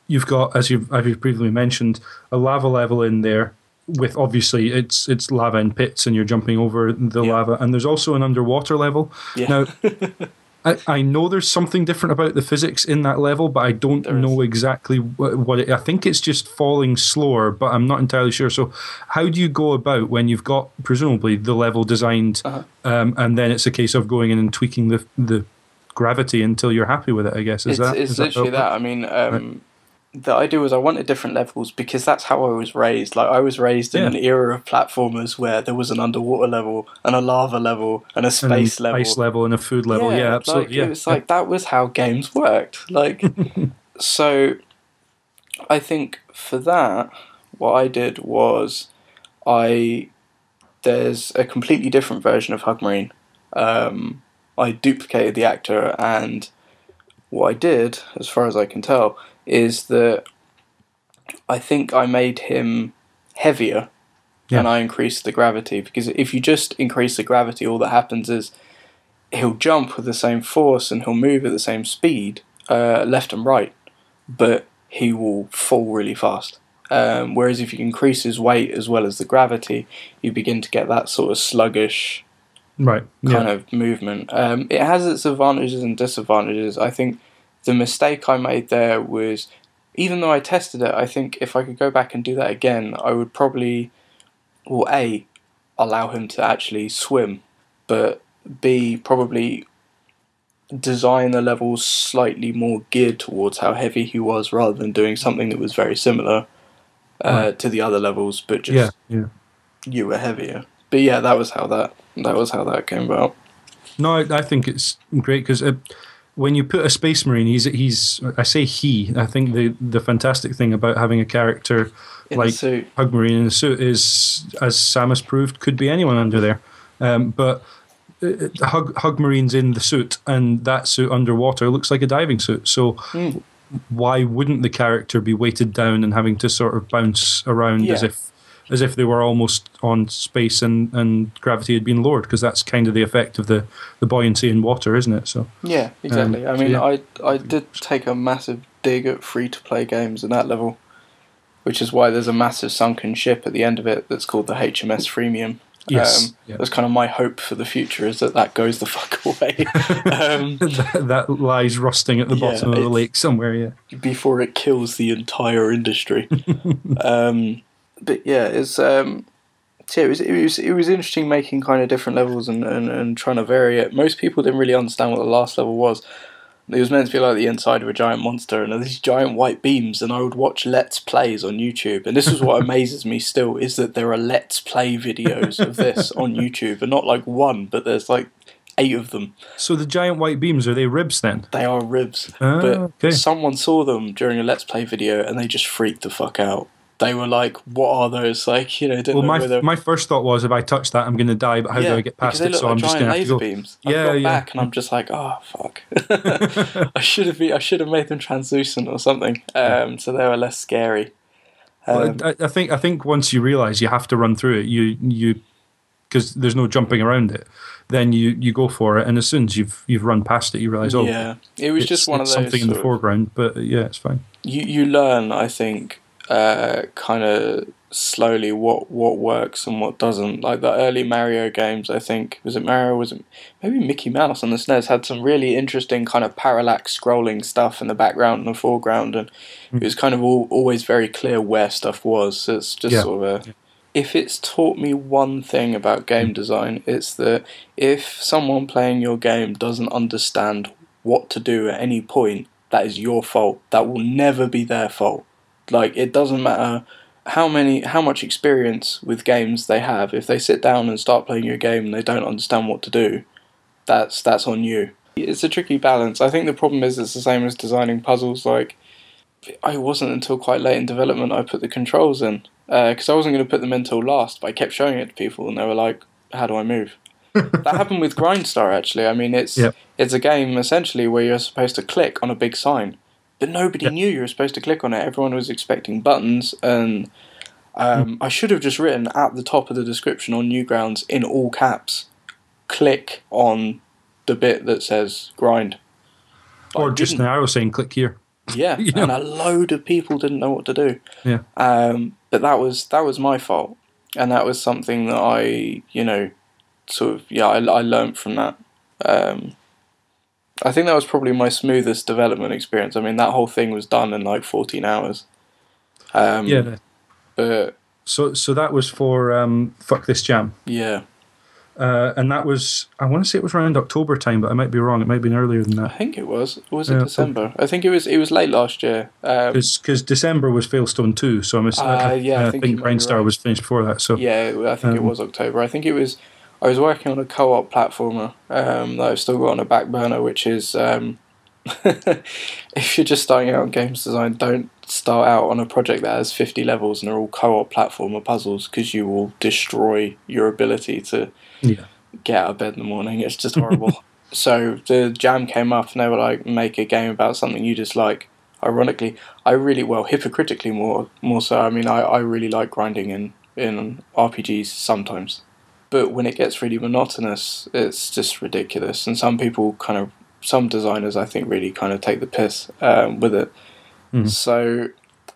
You've got, as you've, as you've previously mentioned, a lava level in there with obviously it's it's lava and pits and you're jumping over the Yeah. lava, and there's also an underwater level. Yeah. Now, I, I know there's something different about the physics in that level, but I don't There is. know exactly what, what it. I think it's just falling slower, but I'm not entirely sure. So, how do you go about when you've got presumably the level designed, Uh-huh. um, and then it's a case of going in and tweaking the the gravity until you're happy with it? I guess is it's that it's is that literally it that. I mean, um, the idea was I wanted different levels because that's how I was raised. Like I was raised in Yeah. an era of platformers where there was an underwater level and a lava level and a And space an level. Ice level and a food level, yeah, absolutely. Like, yeah. It was like that was how games worked. Like, so I think for that, what I did was I there's a completely different version of Hug Marine. Um, I duplicated the actor, and what I did, as far as I can tell, is that I think I made him heavier and I increased the gravity because if you just increase the gravity, all that happens is he'll jump with the same force and he'll move at the same speed, uh, left and right, but he will fall really fast. Um, whereas if you increase his weight as well as the gravity, you begin to get that sort of sluggish right. kind Yeah. of movement. Um, it has its advantages and disadvantages. I think the mistake I made there was, even though I tested it, I think if I could go back and do that again, I would probably, well, A, allow him to actually swim, but B, probably design the levels slightly more geared towards how heavy he was rather than doing something that was very similar uh, to the other levels, but just yeah. Yeah. you were heavier. But yeah, that was how that that was how that came about. No, I, I think it's great because uh, when you put a space marine, he's he's. I say he. I think the the fantastic thing about having a character In like. Hug Marine in a suit is, as Sam has proved, could be anyone under there. Um, but uh, Hug Hug Marine's in the suit, and that suit underwater looks like a diving suit. So. Hmm. Why wouldn't the character be weighted down and having to sort of bounce around as if as if they were almost on space and, and gravity had been lowered? Because that's kind of the effect of the, the buoyancy in water, isn't it? So Yeah, exactly. Um, I mean, yeah. I I did take a massive dig at free to play games in that level, which is why there's a massive sunken ship at the end of it that's called the HMS Freemium. Yes, Um, yeah. That's kind of my hope for the future is that that goes the fuck away um, that, that lies rusting at the Yeah, bottom of the lake somewhere. Yeah, before it kills the entire industry. um, but yeah, it's um, yeah, it was it was it was interesting making kind of different levels and, and, and trying to vary it. Most people didn't really understand what the last level was. It was meant to be like the inside of a giant monster, and these giant white beams. And I would watch Let's Plays on YouTube, and this is what amazes me still is that there are Let's Play videos of this on YouTube, and not like one, but there's like eight of them. So the giant white beams are they ribs then? They are ribs. Ah, but okay. someone saw them during a Let's Play video and they just freaked the fuck out. They were like, "What are those?" Like, you know, didn't Well, my whether. my first thought was if I touch that, I'm going to die. But how do I get past it? So like I'm just going to have to go. beams. I Yeah, got yeah. back and I'm just like, "Oh fuck!" I should have. I should have made them translucent or something, um, so they were less scary. Um, Well, I, I think I think once you realise you have to run through it, you you because there's no jumping around it. Then you, you go for it, and as soon as you've you've run past it, you realise oh, yeah, it was just one of those. something in the foreground. But yeah, it's fine. you you learn i think uh, kind of slowly what what works and what doesn't like the early mario games i think was it mario was it maybe mickey mouse on the snes had some really interesting kind of parallax scrolling stuff in the background and the foreground and it was kind of all, always very clear where stuff was so it's just Yeah. sort of a if it's taught me one thing about game design it's that if someone playing your game doesn't understand what to do at any point that is your fault. That will never be their fault. Like it doesn't matter how many how much experience with games they have. If they sit down and start playing your game and they don't understand what to do, that's that's on you. It's a tricky balance. I think the problem is it's the same as designing puzzles. Like, I wasn't until quite late in development I put the controls in because uh, I wasn't going to put them in until last. But I kept showing it to people and they were like, "How do I move?" that happened with Grindstar actually. I mean, it's Yep. it's a game essentially where you're supposed to click on a big sign, but nobody knew you were supposed to click on it. Everyone was expecting buttons, and um, I should have just written at the top of the description on Newgrounds in all caps, click on the bit that says grind. But or just didn't. an arrow saying click here. Yeah, you know. and a load of people didn't know what to do. Yeah. Um, but that was that was my fault, and that was something that I, you know, sort of yeah, I, I learned from that. Um, I think that was probably my smoothest development experience. I mean, that whole thing was done in like fourteen hours. Um, Yeah. But So so that was for um, fuck this jam. yeah, Uh, and that was, I want to say it was around October time, but I might be wrong. It might have been earlier than that. I think it was. Was it Yeah. December? I think it was. It was late last year. Um, Because December was Failstone 2, so I'm Uh, yeah, I I think think you might be Grindstar right. was finished before that. So Yeah, I think it Um, was October. I think it was. I was working on a co-op platformer um, that I've still got on a back burner, which is um, if you're just starting out in games design, don't start out on a project that has 50 levels and they're all co-op platformer puzzles because you will destroy your ability to yeah, get out of bed in the morning. It's just horrible. so the jam came up and they were like, make a game about something you dislike. Ironically, I really well hypocritically more more so. I mean, I, I really like grinding in in RPGs sometimes, but when it gets really monotonous, it's just ridiculous. And some people kind of some designers I think really kind of take the piss um, with it. Mhm. So,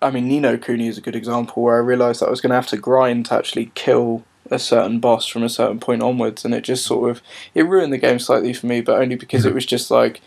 I mean, Ni no Kuni is a good example where I realised that I was going to have to grind to actually kill a certain boss from a certain point onwards, and it just sort of it ruined the game slightly for me, but only because it was just like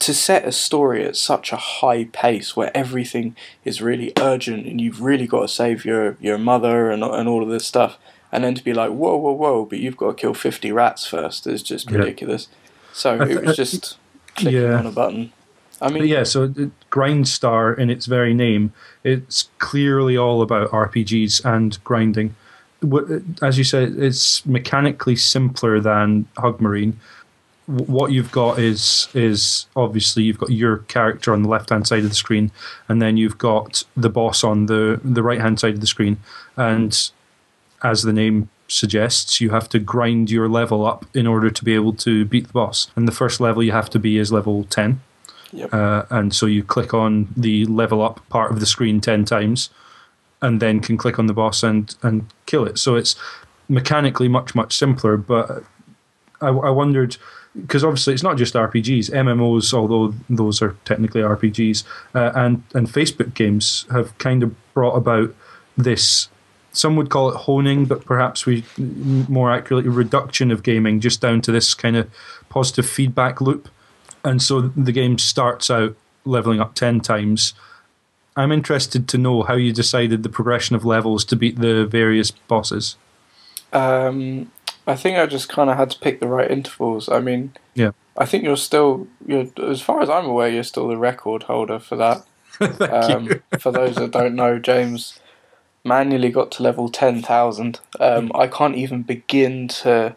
to set a story at such a high pace where everything is really urgent and you've really got to save your your mother and and all of this stuff, and then to be like whoa whoa whoa, but you've got to kill fifty rats first is just Yeah. ridiculous. So it was just clicking yeah. on a button. I mean, But yeah, so Grindstar in its very name, it's clearly all about RPGs and grinding. As you said, it's mechanically simpler than Hug Marine. What you've got is is obviously you've got your character on the left hand side of the screen, and then you've got the boss on the the right hand side of the screen, and as the name suggests, you have to grind your level up in order to be able to beat the boss. And the first level you have to be is level ten. Yep. Uh, and so you click on the level up part of the screen 10 times and then can click on the boss and, and kill it. So it's mechanically much, much simpler. But I, I wondered, because obviously it's not just RPGs, MMOs, although those are technically RPGs, uh, and, and Facebook games have kind of brought about this. Some would call it honing, but perhaps we more accurately reduction of gaming just down to this kind of positive feedback loop and so the game starts out leveling up 10 times i'm interested to know how you decided the progression of levels to beat the various bosses Um, I think I just kind of had to pick the right intervals. I mean, Yeah. I think you're still, you're as far as I'm aware, you're still the record holder for that. Um, for those that don't know, James manually got to level ten thousand. Um, I can't even begin to.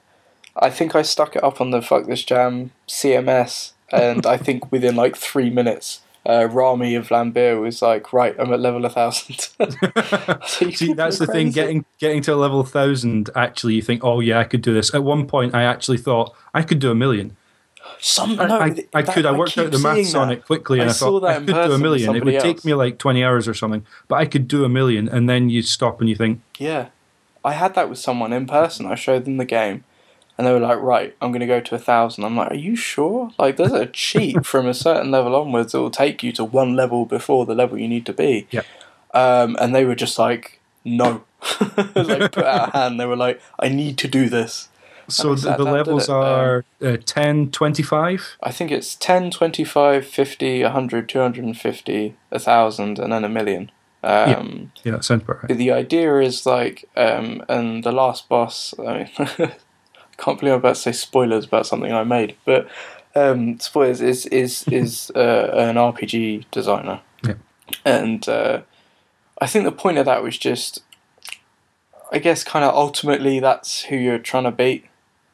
I think I stuck it up on the fuck this jam CMS, and I think within like three minutes. Uh, Rami of Vlambeer was like, right, I'm at level 1000. so See, that's the thing. Getting getting to a level thousand, actually, you think, "Oh yeah, I could do this." At one point, I actually thought I could do a million. Some, I, no, I, I that- could. I worked keep out the maths on it quickly, and I I, thought I could do a million. It would somebody take me like twenty hours or something, but I could do a million. And then you stop and you think, Yeah, I had that with someone in person. I showed them the game, and they were like, "Right, I'm going to go to a thousand. I'm like, "Are you sure? Like, there's a cheat from a certain level onwards that will take you to one level before the level you need to be." Yeah. Um, and they were just like, "No," like put out a hand. They were like, "I need to do this." So the, the levels um, are uh, 10, 25? I think it's 10, 25, 50, 100, 250, 1,000, and then a million. Um, Yeah, that sounds about right. The idea is like, um, and the last boss. I mean, I can't believe I'm about to say spoilers about something I made, but um, spoilers is is is uh, an RPG designer, Yeah. and uh, I think the point of that was just, I guess, kind of ultimately that's who you're trying to beat.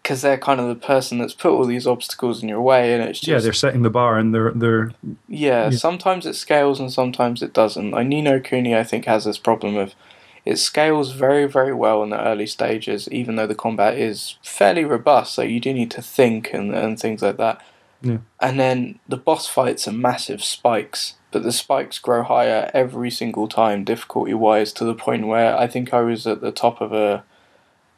Because they're kind of the person that's put all these obstacles in your way, and it's just yeah, they're setting the bar, and they're they're yeah, Yeah. sometimes it scales and sometimes it doesn't. Like Ni no Kuni, I think, has this problem of it scales very, very well in the early stages, even though the combat is fairly robust. So you do need to think and, and things like that. Yeah. And then the boss fights are massive spikes, but the spikes grow higher every single time, difficulty wise, to the point where I think I was at the top of a.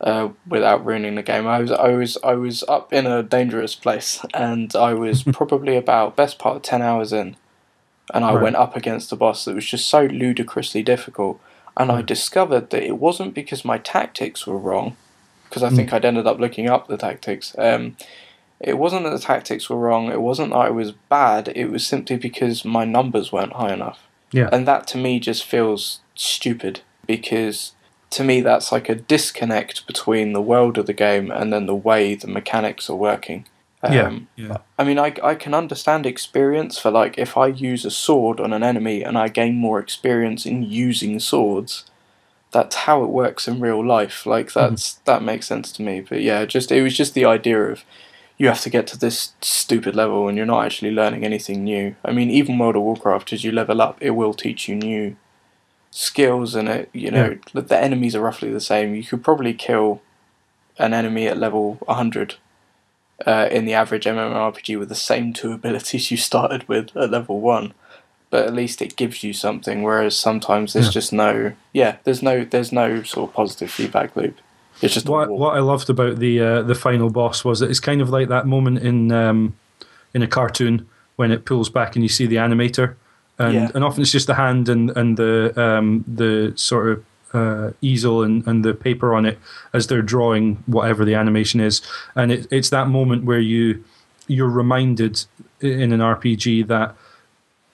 Uh, without ruining the game, I was I was I was up in a dangerous place, and I was probably about best part of ten hours in, and I Right. went up against a boss that was just so ludicrously difficult. And I discovered that it wasn't because my tactics were wrong, because I Mm. think I'd ended up looking up the tactics. Um, it wasn't that the tactics were wrong. It wasn't that I was bad. It was simply because my numbers weren't high enough. Yeah. And that to me just feels stupid because to me that's like a disconnect between the world of the game and then the way the mechanics are working. yeah Um, yeah I mean, I, I can understand experience for like if I use a sword on an enemy and I gain more experience in using swords, that's how it works in real life. Like that's that makes sense to me. But yeah, just it was just the idea of you have to get to this stupid level and you're not actually learning anything new. I mean, even World of Warcraft, as you level up, it will teach you new skills and it. You know, the enemies are roughly the same. You could probably kill an enemy at level 100 uh, in the average MMORPG with the same two abilities you started with at level one. But at least it gives you something. Whereas sometimes there's Yeah. just no, yeah, there's no, there's no sort of positive feedback loop. It's just what what I loved about the uh, the final boss was that it's kind of like that moment in um, in a cartoon when it pulls back and you see the animator, and Yeah. and often it's just the hand and and the um, the sort of uh, easel and, and the paper on it as they're drawing whatever the animation is, and it, it's that moment where you you're reminded in an RPG that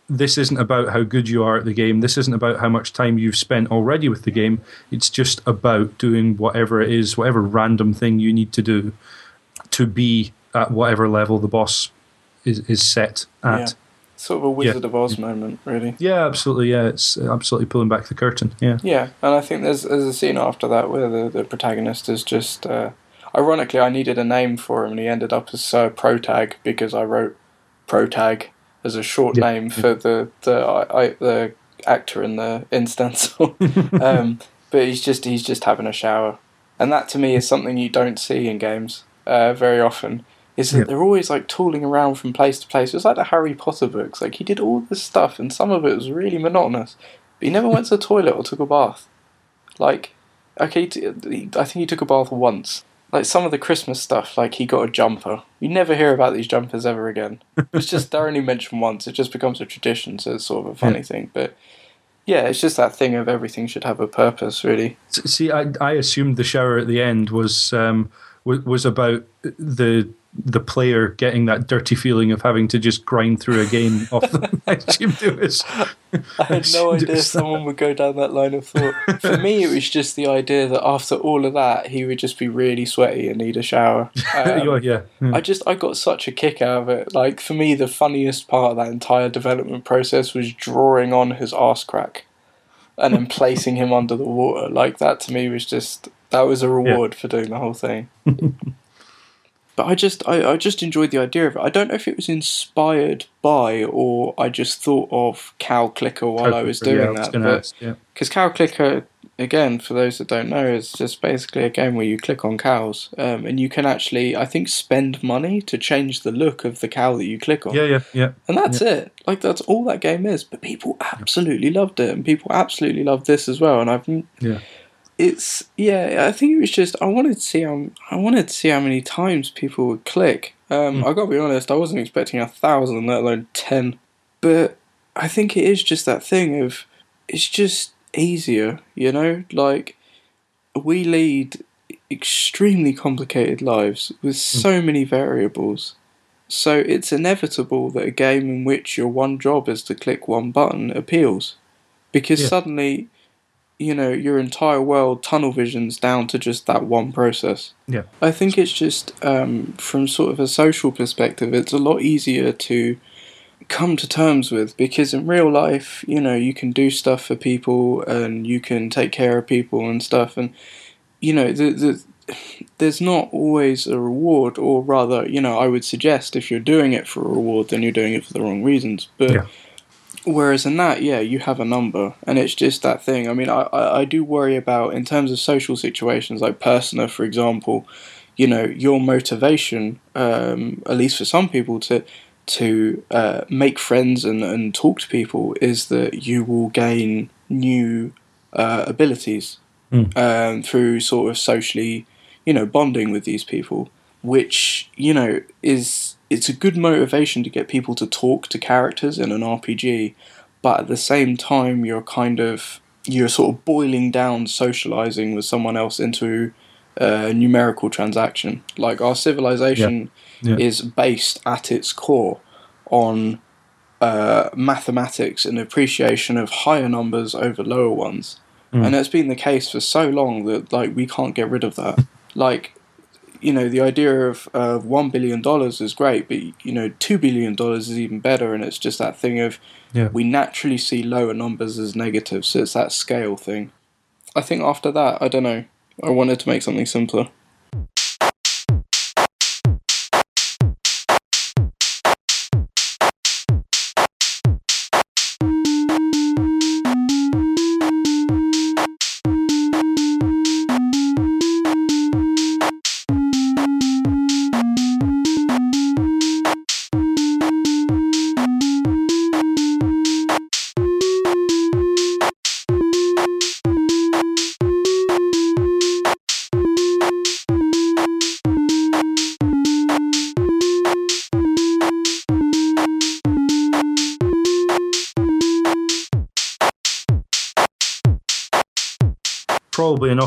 this isn't about how good you are at the game. This isn't about how much time you've spent already with the game. It's just about doing whatever it is, whatever random thing you need to do to be at whatever level the boss is, is set at. Yeah. Sort of a Wizard of Oz moment, really. Yeah. absolutely. Yeah, it's absolutely pulling back the curtain. Yeah. Yeah, and I think there's there's a scene after that where the, the protagonist is just. Uh, ironically, I needed a name for him, and he ended up as Sir Protag because I wrote Protag as a short Yeah. name for the the I, I, the actor in the in Stencyl. um, but he's just he's just having a shower, and that to me is something you don't see in games uh, very often. Is that they're always like tooling around from place to place. It's like the Harry Potter books. Like he did all this stuff, and some of it was really monotonous. But he never went to the toilet or took a bath. Like, okay, t- I think he took a bath once. Like some of the Christmas stuff, like he got a jumper. You never hear about these jumpers ever again. It's just they're only mentioned once. It just becomes a tradition, so it's sort of a funny Yeah. thing. But yeah, it's just that thing of everything should have a purpose, really. See, I, I assumed the shower at the end was um, was, was about the the player getting that dirty feeling of having to just grind through a game off the I assumed it. I had no idea someone would go down that line of thought. For me, it was just the idea that after all of that, he would just be really sweaty and need a shower. Um, yeah, yeah. yeah. I just I got such a kick out of it. Like for me, the funniest part of that entire development process was drawing on his arse crack, and then placing him under the water. Like that to me was just that was a reward for doing the whole thing. But I just I, I just enjoyed the idea of it. I don't know if it was inspired by or I just thought of Cow Clicker while I was doing yeah, I was that. ask, yeah. because Cow Clicker, again, for those that don't know, is just basically a game where you click on cows, um, and you can actually, I think, spend money to change the look of the cow that you click on. yeah, yeah, yeah. And that's it. Like that's all that game is. But people absolutely loved it, and people absolutely loved this as well. And I've, Yeah. It's yeah. I think it was just I wanted to see how I wanted to see how many times people would click. Um, Mm. I gotta be honest, I wasn't expecting a thousand, let alone ten. But I think it is just that thing of it's just easier, you know. Like we lead extremely complicated lives with so many variables. So it's inevitable that a game in which your one job is to click one button appeals. Because Yeah. suddenly, you know, your entire world tunnel visions down to just that one process. Yeah. I think it's just, um, from sort of a social perspective, it's a lot easier to come to terms with because in real life, you know, you can do stuff for people and you can take care of people and stuff, and you know, the the there's not always a reward, or rather, you know, I would suggest if you're doing it for a reward, then you're doing it for the wrong reasons. But Yeah. Whereas in that, yeah, you have a number, and it's just that thing. I mean, I, I, I do worry about in terms of social situations, like Persona, for example. You know, your motivation, um, at least for some people, to to uh, make friends and, and talk to people is that you will gain new uh, abilities Mm. um, through sort of socially, you know, bonding with these people, which you know is it's a good motivation to get people to talk to characters in an RPG, but at the same time you're kind of you're sort of boiling down socializing with someone else into a numerical transaction. Like our civilization Yeah. is based at its core on uh, mathematics and appreciation of higher numbers over lower ones. Mm. And it's been the case for so long that like we can't get rid of that. like, you know, the idea of uh, one billion dollars is great, but you know, two billion dollars is even better. And it's just that thing of Yeah. we naturally see lower numbers as negative, so it's that scale thing. I think after that, I don't know. I wanted to make something simpler.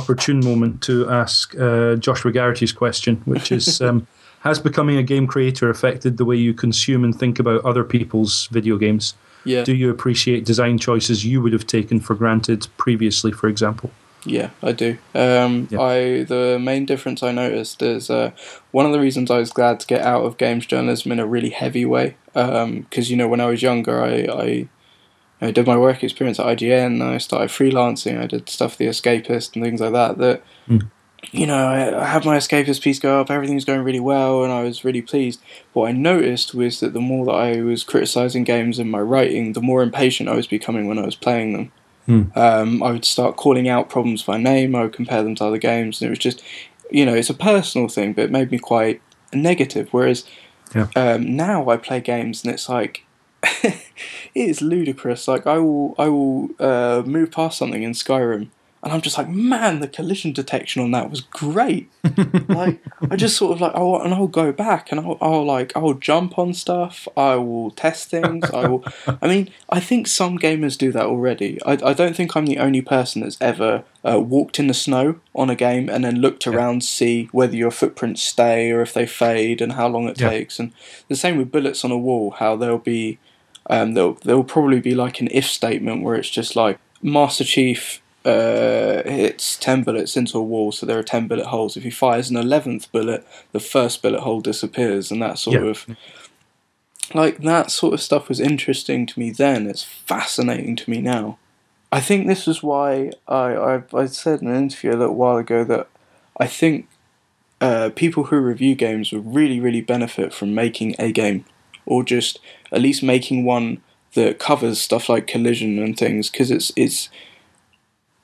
Opportune moment to ask uh, Joshua Garrity's question, which is um, Has becoming a game creator affected the way you consume and think about other people's video games? Yeah, Do you appreciate design choices you would have taken for granted previously, for example? yeah, I do. Um, Yeah. I the main difference I noticed is uh, one of the reasons I was glad to get out of games journalism in a really heavy way. Because you know, when I was younger, I, I I did my work experience at IGN. I started freelancing. I did stuff for the Escapist and things like that. That Mm. you know, I, I had my Escapist piece go up. Everything was going really well, and I was really pleased. What I noticed was that the more that I was criticizing games in my writing, the more impatient I was becoming when I was playing them. Hmm. Um, I would start calling out problems by name. I would compare them to other games, and it was just, you know, it's a personal thing, but it made me quite negative. Whereas Yeah. um, now I play games, and it's like it is ludicrous. Like I will, I will uh, move past something in Skyrim, and I'm just like, man, the collision detection on that was great. like I just sort of like, oh, and I'll go back and I'll, I'll like, I'll jump on stuff. I will test things. I will. I mean, I think some gamers do that already. I, I don't think I'm the only person that's ever uh, walked in the snow on a game and then looked around to see whether your footprints stay or if they fade and how long it Yeah. takes. And the same with bullets on a wall. How there'll be, um, there'll there'll probably be like an if statement where it's just like Master Chief uh, hits 10 bullets into a wall, so there are 10 bullet holes. If he fires an 11th bullet, the first bullet hole disappears, and that sort Yeah. of. Like, that sort of stuff was interesting to me then. It's fascinating to me now. I think this is why I, I, I said in an interview a little while ago that I think uh, people who review games would really, really benefit from making a game, or just at least making one that covers stuff like collision and things, because it's it's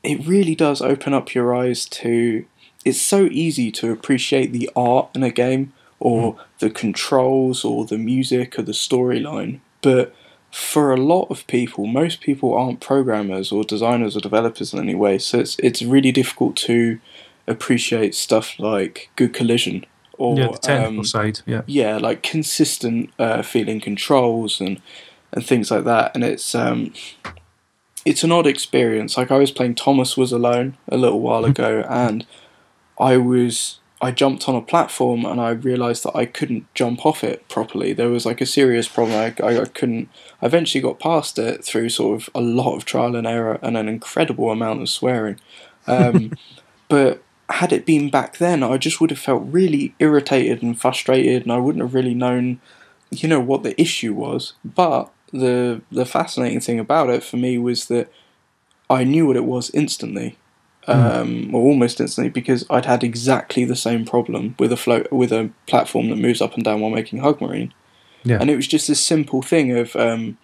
it really does open up your eyes to. It's so easy to appreciate the art in a game, or mm. the controls, or the music, or the storyline, but for a lot of people, most people aren't programmers or designers or developers in any way, so it's it's really difficult to appreciate stuff like good collision or yeah, the technical um, side. Yeah. yeah, like consistent uh, feeling controls and and things like that. And it's um, it's an odd experience. Like I was playing Thomas Was Alone a little while ago, and I was I jumped on a platform and I realised that I couldn't jump off it properly. There was like a serious problem. I, I, I couldn't. I eventually got past it through sort of a lot of trial and error and an incredible amount of swearing. Um, but had it been back then, I just would have felt really irritated and frustrated, and I wouldn't have really known you know what the issue was. But the the fascinating thing about it for me was that I knew what it was instantly, um, or almost instantly, because I'd had exactly the same problem with a float with a platform that moves up and down while making Hug Marine. Yeah. And it was just this simple thing of um,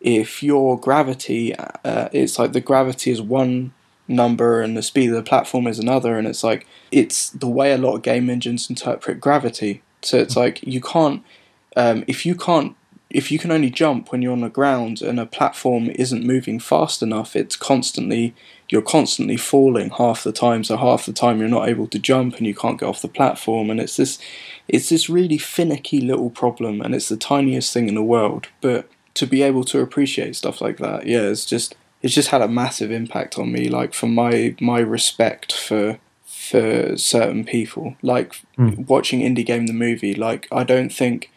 if your gravity, uh, it's like the gravity is one number and the speed of the platform is another, and it's like it's the way a lot of game engines interpret gravity. So it's like you can't, um, if you can't, if you can only jump when you're on the ground and a platform isn't moving fast enough, it's constantly you're constantly falling half the time. So half the time you're not able to jump and you can't get off the platform, and it's this it's this really finicky little problem and it's the tiniest thing in the world but to be able to appreciate stuff like that yeah it's just it's just had a massive impact on me like for my my respect for for certain people like Mm. watching indie game the movie like i don't think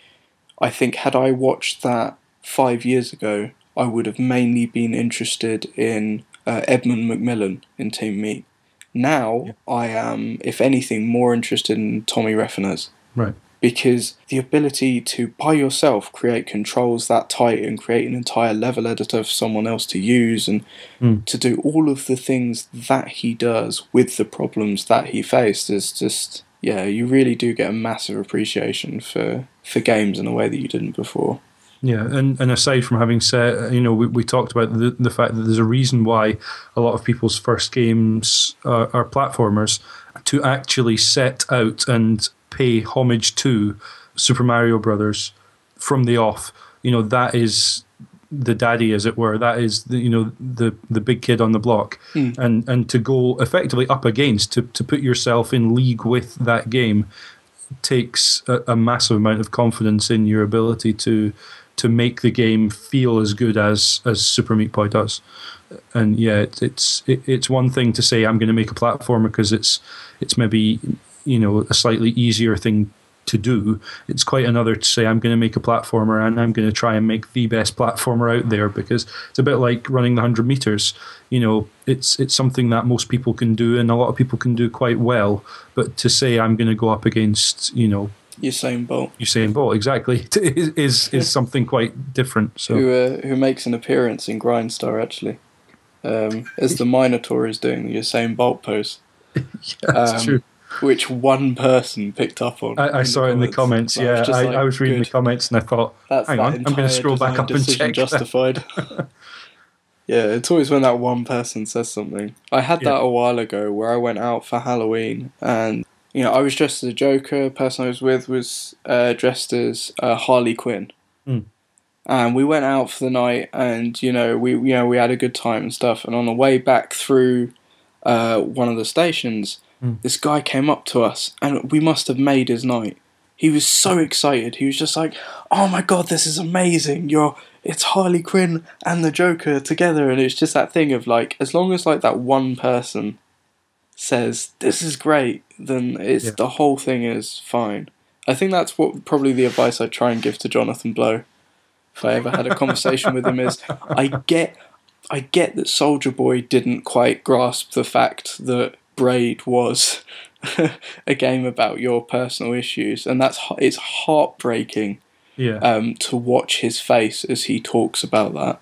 i think had i watched that five years ago i would have mainly been interested in uh, Edmund McMillen in team meat now i am if anything more interested in Tommy Refenes Right. Because the ability to by yourself create controls that tight and create an entire level editor for someone else to use and Mm. to do all of the things that he does with the problems that he faced is just yeah you really do get a massive appreciation for for games in a way that you didn't before Yeah, and, and aside from having said, you know, we, we talked about the, the fact that there's a reason why a lot of people's first games are, are platformers to actually set out and pay homage to Super Mario Brothers from the off. You know, that is the daddy, as it were. That is the you know the the big kid on the block, Mm. and and to go effectively up against to to put yourself in league with that game takes a, a massive amount of confidence in your ability to to make the game feel as good as as Super Meat Boy does. And yeah, it, it's it, it's one thing to say I'm going to make a platformer because it's it's maybe you know a slightly easier thing to do. It's quite another to say I'm going to make a platformer and I'm going to try and make the best platformer out there because it's a bit like running the hundred meters. You know, it's it's something that most people can do and a lot of people can do quite well. But to say I'm going to go up against you know Usain Bolt Usain Bolt exactly is is, is something quite different. So who uh, who makes an appearance in Grindstar actually um, as the Minotaur is doing the Usain Bolt pose yeah, that's um, true. Which one person picked up on I, I saw it in the comments. Yeah, I, like, I was reading good. the comments and I thought, That's Hang on, I'm gonna scroll back up and check justified. yeah, it's always when that one person says something. I had Yeah. that a while ago where I went out for Halloween and you know I was dressed as a Joker. The person I was with was uh, dressed as uh, Harley Quinn. Hmm. And we went out for the night, and you know we you know we had a good time and stuff. And on the way back through uh, one of the stations, Hmm. this guy came up to us, and we must have made his night. He was so excited. He was just like, "Oh my god, this is amazing! You're it's Harley Quinn and the Joker together." And it's just that thing of like, as long as like that one person says this is great, then it's Yeah. the whole thing is fine. I think that's what probably the advice I try and give to Jonathan Blow. If I ever had a conversation with him, is I get, I get that Soulja Boy didn't quite grasp the fact that Braid was a game about your personal issues, and that's it's heartbreaking yeah, um, to watch his face as he talks about that.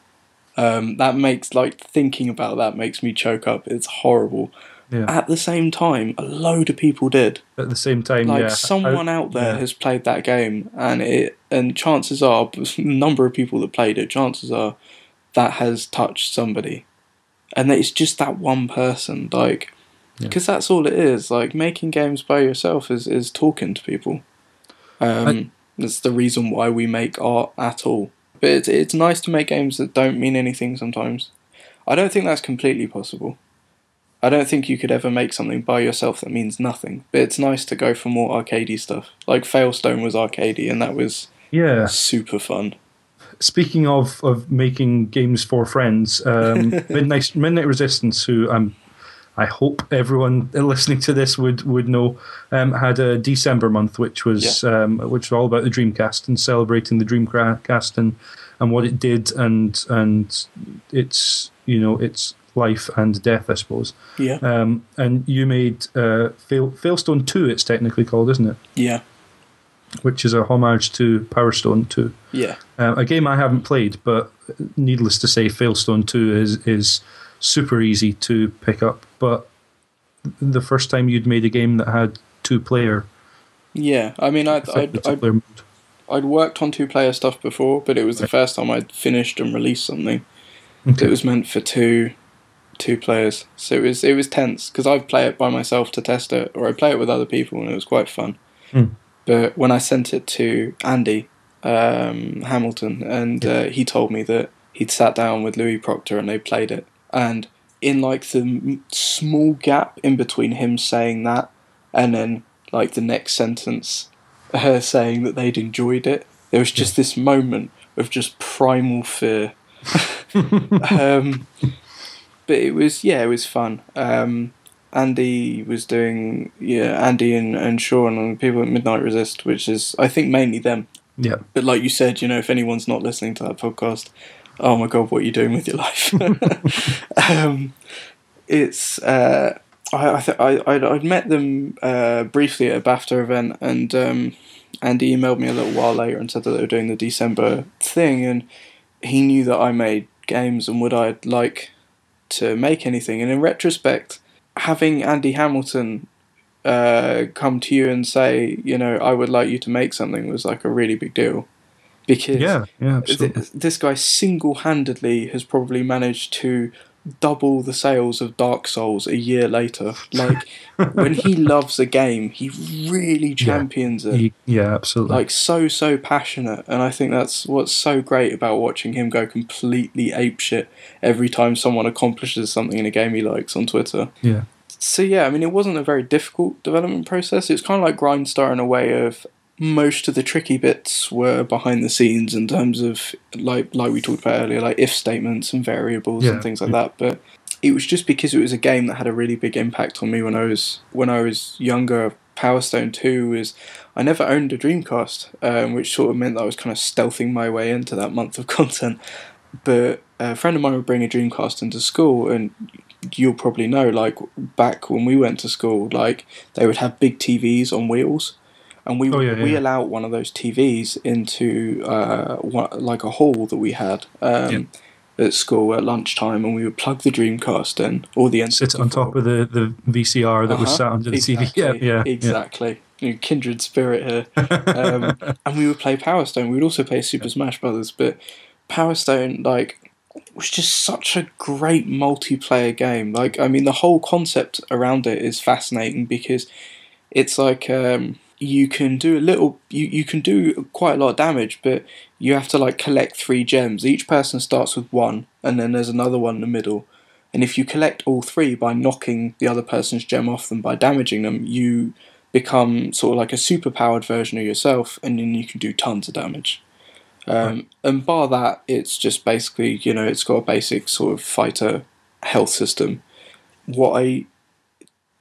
Um, that makes like thinking about that makes me choke up. It's horrible. yeah. At the same time, a load of people did. At the same time, Like yeah, someone I- out there yeah. has played that game, and it and chances are, number of people that played it, chances are that has touched somebody, and it's just that one person. Like, Yeah. because that's all it is. Like making games by yourself is is talking to people. Um, that's the reason why we make art at all. But it's it's nice to make games that don't mean anything sometimes. I don't think that's completely possible. I don't think you could ever make something by yourself that means nothing. But it's nice to go for more arcadey stuff. Like Failstone was arcadey, and that was yeah. super fun. Speaking of, of making games for friends, um, Midnight Midnight Resistance, who um, I hope everyone listening to this would would know, um, had a December month, which was um, which was all about the Dreamcast and celebrating the Dreamcast and and what it did and and its you know its life and death, I suppose. Yeah, Um, and you made uh, Fail, Failstone Two. It's technically called, isn't it? yeah. which is a homage to Power Stone 2. Yeah. Uh, a game I haven't played, but needless to say, Failstone 2 is, is super easy to pick up. But the first time you'd made a game that had two player, Yeah. I mean, I'd, I'd, I'd. I'd worked on two player stuff before, but it was the first time I'd finished and released something Okay. that was meant for two two players. So it was it was tense because I'd play it by myself to test it, or I'd play it with other people, and it was quite fun. Hmm. But when I sent it to Andy um, Hamilton, and uh, he told me that he'd sat down with Louis Proctor and they played it, and in like the small gap in between him saying that and then like the next sentence her saying that they'd enjoyed it. There was just this moment of just primal fear. Um, but it was yeah it was fun. Um, andy was doing yeah andy and, and sean and people at midnight resist which is i think mainly them. Yeah. but like you said you know if anyone's not listening to that podcast oh my god what are you doing with your life um, it's uh, I I, th- I I'd, I'd met them uh, briefly at a BAFTA event, and um, Andy emailed me a little while later and said that they were doing the December thing, and he knew that I made games and would I like to make anything. And in retrospect, having Andy Hamilton uh, come to you and say, you know, I would like you to make something was like a really big deal, because Yeah, yeah, absolutely. th- this guy single-handedly has probably managed to double the sales of Dark Souls a year later. Like when he loves a game, he really champions it. He- yeah, absolutely. Like so so passionate, and I think that's what's so great about watching him go completely apeshit every time someone accomplishes something in a game he likes on Twitter. yeah. So yeah, I mean, it wasn't a very difficult development process. It's kind of like Grindstar in a way of most of the tricky bits were behind the scenes in terms of like like we talked about earlier, like if statements and variables Yeah, and things like that. But it was just because it was a game that had a really big impact on me when I was when I was younger. Power Stone Two was I never owned a Dreamcast, um, which sort of meant that I was kind of stealthing my way into that month of content. But a friend of mine would bring a Dreamcast into school, and you'll probably know, like back when we went to school, like they would have big TVs on wheels, and we Oh, yeah, yeah. wheel one of those TVs into uh, one, like a hall that we had um, at school at lunchtime, and we would plug the Dreamcast in, or the Sit on top of the, the VCR that was Uh-huh, sat under the exactly, TV. Yeah, yeah. exactly. You know, kindred spirit here. Um, and we would play Power Stone. We would also play Super Smash Brothers, but Power Stone, like, was just such a great multiplayer game. Like, I mean, the whole concept around it is fascinating because it's like um, you can do a little, you, you can do quite a lot of damage, but you have to like collect three gems. Each person starts with one, and then there's another one in the middle. And if you collect all three by knocking the other person's gem off them by damaging them, you become sort of like a super powered version of yourself, and then you can do tons of damage. Um, And bar that, it's just basically, you know, it's got a basic sort of fighter health system. What I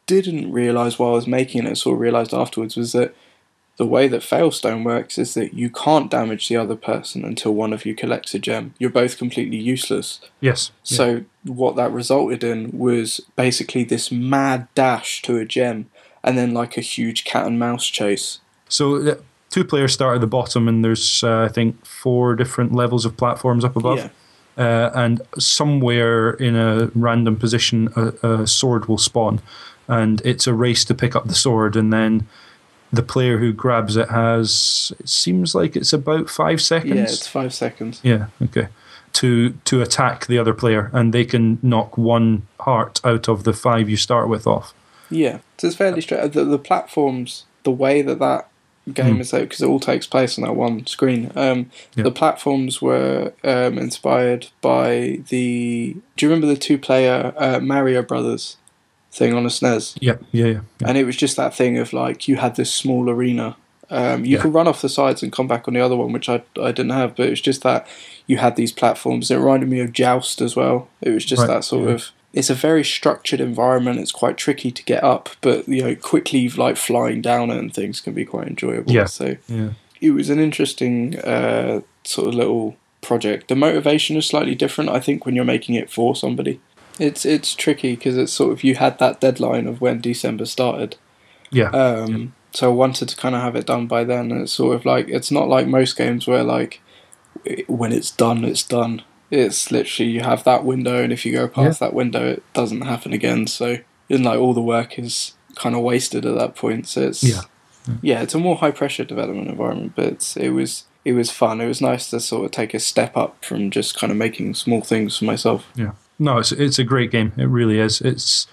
didn't realise while I was making it, sort of realised afterwards, was that the way that Failstone works is that you can't damage the other person until one of you collects a gem. You're both completely useless. Yes. yeah. So what that resulted in was basically this mad dash to a gem, and then like a huge cat and mouse chase. So uh, two players start at the bottom, and there's uh, I think four different levels of platforms up above. Yeah. Uh, and somewhere in a random position, a, a sword will spawn, and it's a race to pick up the sword, and then the player who grabs it has. It seems like it's about five seconds. Yeah, it's five seconds. Yeah, okay. To to attack the other player, and they can knock one heart out of the five you start with off. Yeah, so it's fairly straight. The, the platforms, the way that that game Hmm. is out, because it all takes place on that one screen. Um, Yeah. The platforms were um, inspired by the. Do you remember the two-player uh, Mario Brothers thing on a SNES? Yeah, yeah, yeah. yeah. and it was just that thing of like you had this small arena. Um, you Yeah. could run off the sides and come back on the other one, which I I didn't have, but it was just that you had these platforms. It reminded me of Joust as well. It was just Right, that sort yeah. of. It's a very structured environment. It's quite tricky to get up, but you know, quickly like flying down it and things can be quite enjoyable. Yeah. So yeah. it was an interesting uh, sort of little project. The motivation is slightly different, I think, when you're making it for somebody. It's it's tricky because it's sort of you had that deadline of when December started, Yeah. um, so I wanted to kind of have it done by then. And it's sort of like it's not like most games where like when it's done, it's done. It's literally you have that window, and if you go past that window, it doesn't happen again. So it's like all the work is kind of wasted at that point. So it's Yeah. yeah, it's a more high pressure development environment, but it's, it was it was fun. It was nice to sort of take a step up from just kind of making small things for myself. Yeah. No, it's it's a great game. It really is. It's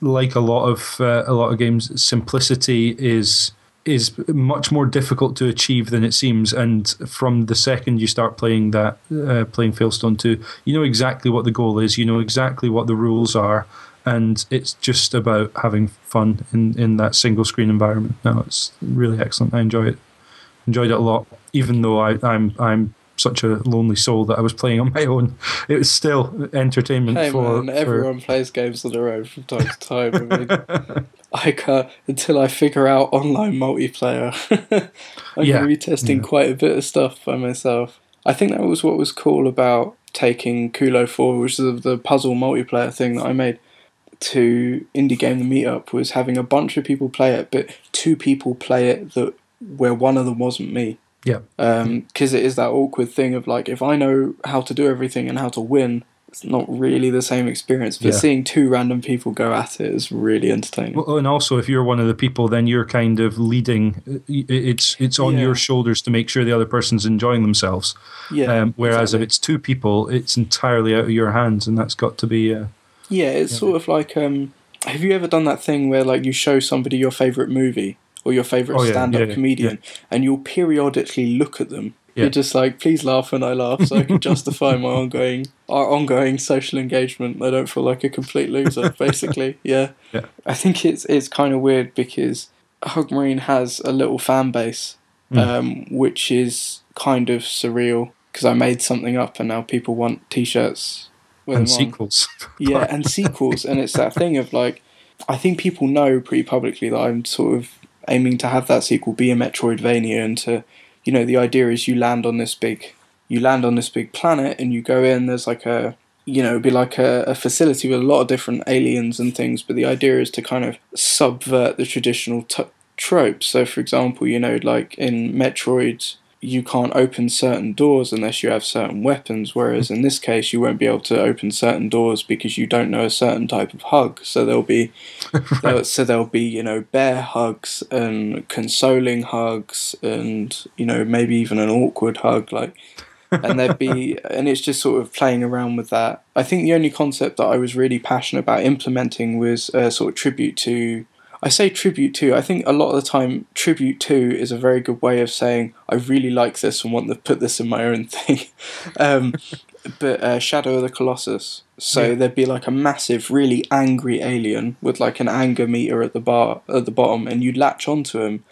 like a lot of uh, a lot of games. Simplicity is is much more difficult to achieve than it seems. And from the second you start playing that, uh, playing Failstone Two, you know exactly what the goal is. You know exactly what the rules are, and it's just about having fun in in that single screen environment. No, it's really excellent. I enjoy it. Enjoyed it a lot, even though I, I'm I'm such a lonely soul that I was playing on my own. It was still entertainment Hey for, man, for- everyone plays games on their own from time to time. I mean, I can't, until I figure out online multiplayer. I'm Yeah, going to be testing yeah. quite a bit of stuff by myself. I think that was what was cool about taking Kulo 4, which is the puzzle multiplayer thing that I made, to Indie Game the Meetup, was having a bunch of people play it, but two people play it that where one of them wasn't me yeah, because it is that awkward thing of like if I know how to do everything and how to win, it's not really the same experience. But Yeah. seeing two random people go at it is really entertaining. Well, and also if you're one of the people, then you're kind of leading. It's it's on Yeah. your shoulders to make sure the other person's enjoying themselves. yeah. um, whereas exactly. if it's two people, it's entirely out of your hands, and that's got to be. Uh, yeah, it's sort of like um, have you ever done that thing where like you show somebody your favorite movie or your favorite Oh, yeah, stand-up yeah, comedian, and you'll periodically look at them. You're just like, please laugh when I laugh, so I can justify my ongoing our ongoing social engagement. I don't feel like a complete loser, basically. Yeah. Yeah. I think it's it's kind of weird because Hug Marine has a little fan base, Mm. um, which is kind of surreal because I made something up and now people want T-shirts with and sequels. Yeah, and sequels, and it's that thing of like, I think people know pretty publicly that I'm sort of aiming to have that sequel be a Metroidvania, and to, you know, the idea is you land on this big, you land on this big planet, and you go in. There's like a, you know, be like a, a facility with a lot of different aliens and things, but the idea is to kind of subvert the traditional t- tropes. So, for example, you know, like in Metroid, you can't open certain doors unless you have certain weapons, whereas in this case, you won't be able to open certain doors because you don't know a certain type of hug. So there'll be, there'll- so there'll be, you know, bear hugs and consoling hugs, and you know, maybe even an awkward hug, like. and there'd be and it's just sort of playing around with that i think the only concept that i was really passionate about implementing was a sort of tribute to i say tribute to i think a lot of the time tribute to is a very good way of saying i really like this and want to put this in my own thing. Um, but uh, shadow of the colossus. So Yeah. there'd be like a massive really angry alien with like an anger meter at the bar at the bottom and you'd latch onto him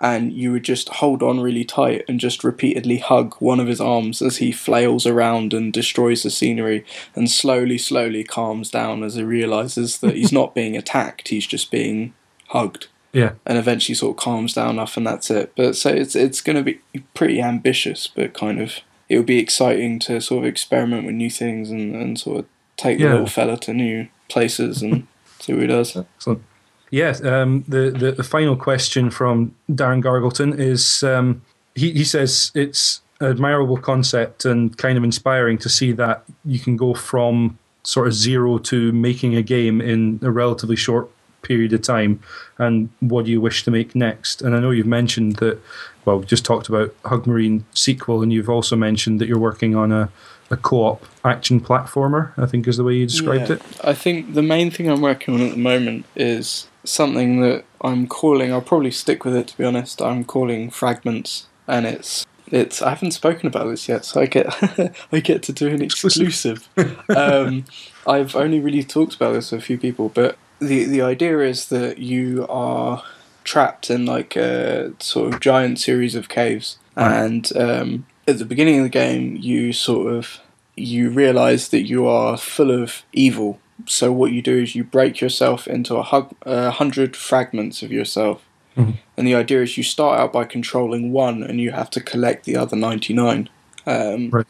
and you would just hold on really tight and just repeatedly hug one of his arms as he flails around and destroys the scenery and slowly, slowly calms down as he realizes that he's not being attacked, he's just being hugged. Yeah. And eventually sort of calms down enough and that's it. But so it's it's gonna be pretty ambitious but kind of it'll be exciting to sort of experiment with new things and, and sort of take Yeah. the little fella to new places and see what he does. Excellent. Yes, um, the, the the final question from Darren Gargleton is um, he he says it's an admirable concept and kind of inspiring to see that you can go from sort of zero to making a game in a relatively short period of time. And what do you wish to make next? And I know you've mentioned that. Well, we just talked about Hug Marine sequel, and you've also mentioned that you're working on a a co-op action platformer. I think is the way you described Yeah. it. I think the main thing I'm working on at the moment is something that I'm calling. I'll probably stick with it to be honest. I'm calling fragments, and it's it's. I haven't spoken about this yet, so I get I get to do an exclusive. um, I've only really talked about this with a few people, but the the idea is that you are trapped in like a sort of giant series of caves, Right. and um, at the beginning of the game, you sort of you realize that you are full of evil. So what you do is you break yourself into a hug, a hundred fragments of yourself, Mhm. and the idea is you start out by controlling one, and you have to collect the other ninety nine. Um, Right.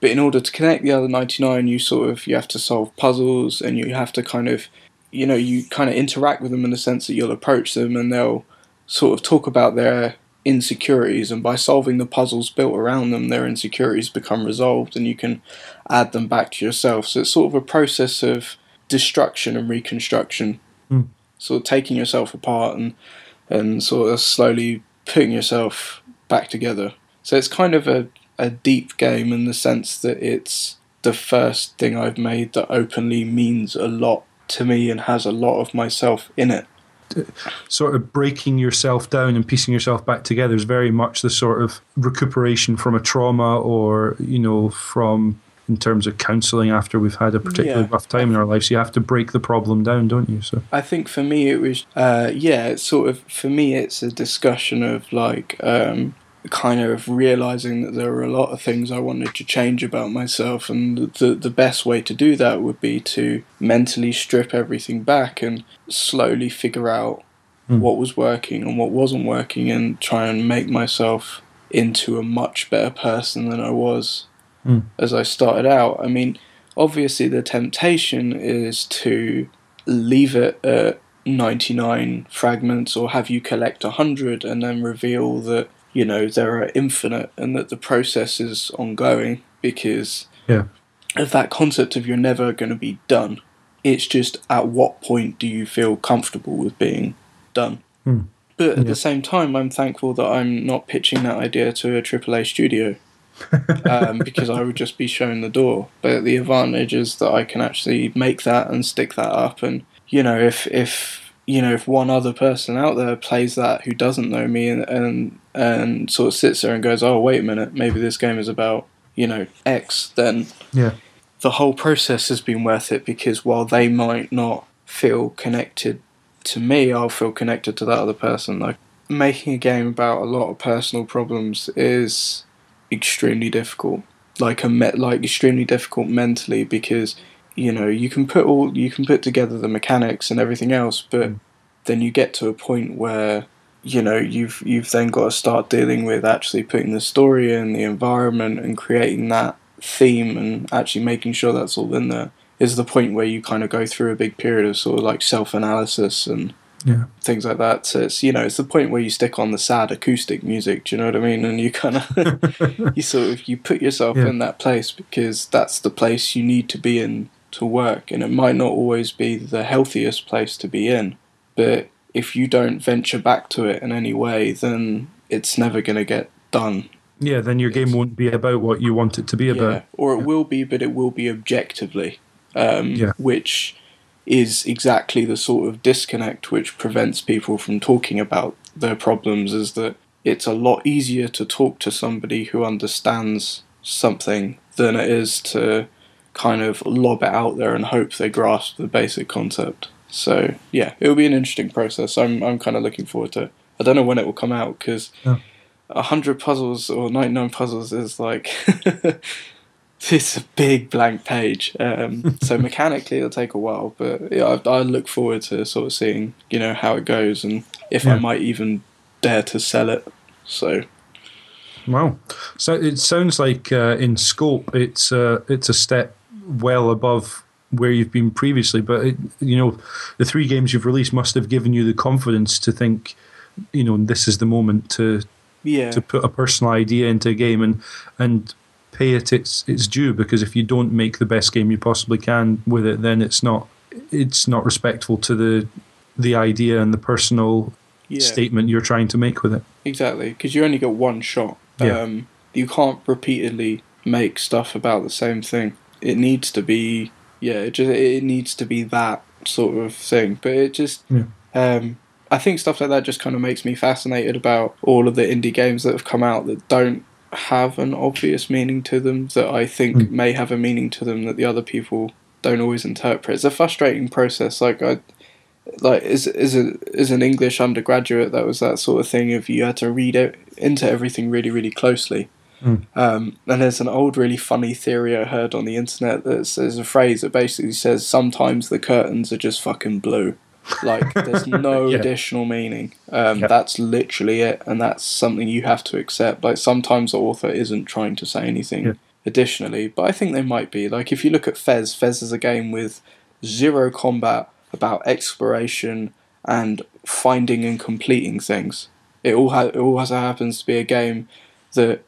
But in order to connect the other ninety nine, you sort of you have to solve puzzles, and you have to kind of, you know, you kind of interact with them in the sense that you'll approach them, and they'll sort of talk about their insecurities, and by solving the puzzles built around them, their insecurities become resolved, and you can add them back to yourself. So it's sort of a process of destruction and reconstruction, Hmm. sort of taking yourself apart and and sort of slowly putting yourself back together. So it's kind of a, a deep game in the sense that it's the first thing I've made that openly means a lot to me and has a lot of myself in it. sort of breaking yourself down and piecing yourself back together is very much the sort of recuperation from a trauma or you know from in terms of counseling after we've had a particularly Yeah. rough time in our lives you have to break the problem down don't you so I think for me it was uh, yeah, it's sort of for me it's a discussion of like um, kind of realizing that there were a lot of things I wanted to change about myself, and the the best way to do that would be to mentally strip everything back and slowly figure out Hmm. what was working and what wasn't working, and try and make myself into a much better person than I was Hmm. as I started out. I mean, obviously the temptation is to leave it at 99 fragments or have you collect 100 and then reveal that you know there are infinite and that the process is ongoing because Yeah. of that concept of you're never going to be done it's just at what point do you feel comfortable with being done Hmm. but at Yeah. the same time i'm thankful that i'm not pitching that idea to a aaa studio um, because I would just be shown the door. But the advantage is that I can actually make that and stick that up. And you know, if if you know if one other person out there plays that who doesn't know me and and and sort of sits there and goes, oh wait a minute, maybe this game is about you know X, then yeah the whole process has been worth it because while they might not feel connected to me, I'll feel connected to that other person. Like making a game about a lot of personal problems is extremely difficult. Like a me- like extremely difficult mentally because you know you can put all you can put together the mechanics and everything else, but Mm. then you get to a point where you know you've you've then got to start dealing with actually putting the story in the environment and creating that theme and actually making sure that's all in there is the point where you kind of go through a big period of sort of like self analysis and yeah things like that. So it's you know it's the point where you stick on the sad acoustic music. Do you know what I mean? And you kind of you sort of you put yourself Yeah. in that place because that's the place you need to be in to work, and it might not always be the healthiest place to be in, but if you don't venture back to it in any way, then it's never going to get done. yeah then your game won't be about what you want it to be about Yeah, or it will be, but it will be objectively, um, Yeah. which is exactly the sort of disconnect which prevents people from talking about their problems. Is that it's a lot easier to talk to somebody who understands something than it is to kind of lob it out there and hope they grasp the basic concept. So yeah, it'll be an interesting process. I'm I'm kind of looking forward to. it. I don't know when it will come out because Yeah. a hundred puzzles or ninety nine puzzles is like it's a big blank page. Um, so mechanically, it'll take a while, but yeah, I, I look forward to sort of seeing you know how it goes and if I might even dare to sell it. So Wow. So it sounds like uh, in scope, it's uh, it's a step well above where you've been previously. But it, you know, the three games you've released must have given you the confidence to think, you know, this is the moment to yeah, to put a personal idea into a game and and pay it its its due. Because if you don't make the best game you possibly can with it, then it's not it's not respectful to the the idea and the personal yeah. statement you're trying to make with it. Exactly, because you only get one shot. Yeah. Um, you can't repeatedly make stuff about the same thing. It needs to be, yeah, it just it needs to be that sort of thing. But it just, Yeah. um, I think stuff like that just kind of makes me fascinated about all of the indie games that have come out that don't have an obvious meaning to them. That I think Mm. may have a meaning to them that the other people don't always interpret. It's a frustrating process. Like I, like as as a as an English undergraduate, that was that sort of thing of you had to read it into everything really really closely. Mm. Um, and there's an old really funny theory I heard on the internet that there's a phrase that basically says sometimes the curtains are just fucking blue. Like there's no Yeah. additional meaning. Um, Yeah. That's literally it, and that's something you have to accept. Like sometimes the author isn't trying to say anything Yeah. additionally, but I think they might be. Like if you look at Fez, Fez is a game with zero combat, about exploration and finding and completing things. It all ha- it also happens to be a game that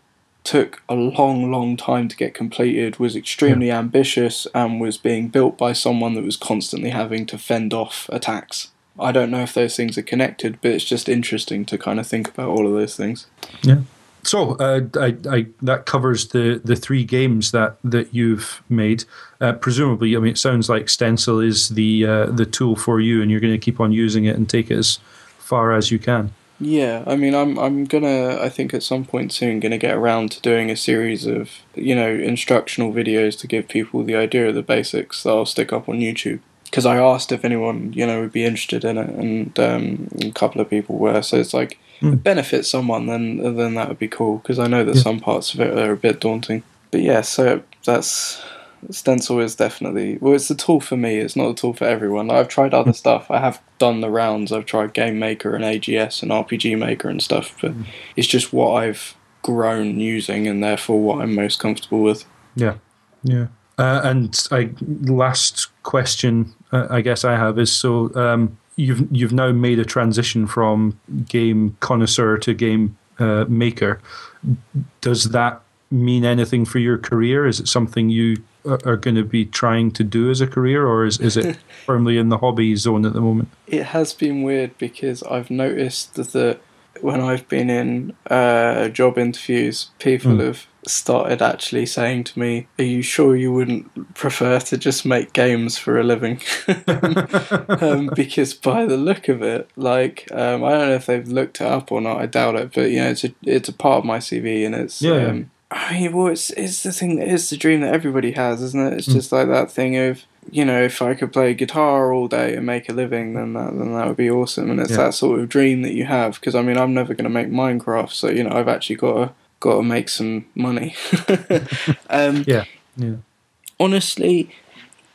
took a long, long time to get completed, was extremely ambitious, and was being built by someone that was constantly having to fend off attacks. I don't know if those things are connected, but it's just interesting to kind of think about all of those things. Yeah. So uh, I, I, that covers the, the three games that, that you've made. Uh, presumably, I mean, it sounds like Stencyl is the uh, the tool for you, and you're going to keep on using it and take it as far as you can. Yeah, I mean, I'm I'm gonna I think at some point soon gonna get around to doing a series of you know instructional videos to give people the idea of the basics that I'll stick up on YouTube. Because I asked if anyone you know would be interested in it, and um, a couple of people were. So it's like Hmm. it benefits someone, then then that would be cool. Because I know that Yeah. some parts of it are a bit daunting. But yeah, so that's Stencyl is definitely well it's a tool for me it's not a tool for everyone like, i've tried other stuff i have done the rounds i've tried game maker and ags and rpg maker and stuff but it's just what i've grown using and therefore what i'm most comfortable with Yeah, yeah. Uh, and I last question uh, I guess I have is so um, you've you've now made a transition from game connoisseur to game uh, maker. Does that mean anything for your career? Is it something you are, are going to be trying to do as a career, or is is it firmly in the hobby zone at the moment? it has been weird because i've noticed that when i've been in uh, job interviews people Mm. have started actually saying to me are you sure you wouldn't prefer to just make games for a living um, because by the look of it, like um, I don't know if they've looked it up or not. I doubt it, but you know, it's a it's a part of my CV, and it's Yeah, yeah. Um, I mean, well, it's it's the thing that is the dream that everybody has, isn't it? It's Mm. just like that thing of you know, if I could play guitar all day and make a living, then that then that would be awesome. And it's Yeah. that sort of dream that you have. Because I mean, I'm never going to make Minecraft, so you know, I've actually got to got to make some money. um, Yeah, yeah, honestly,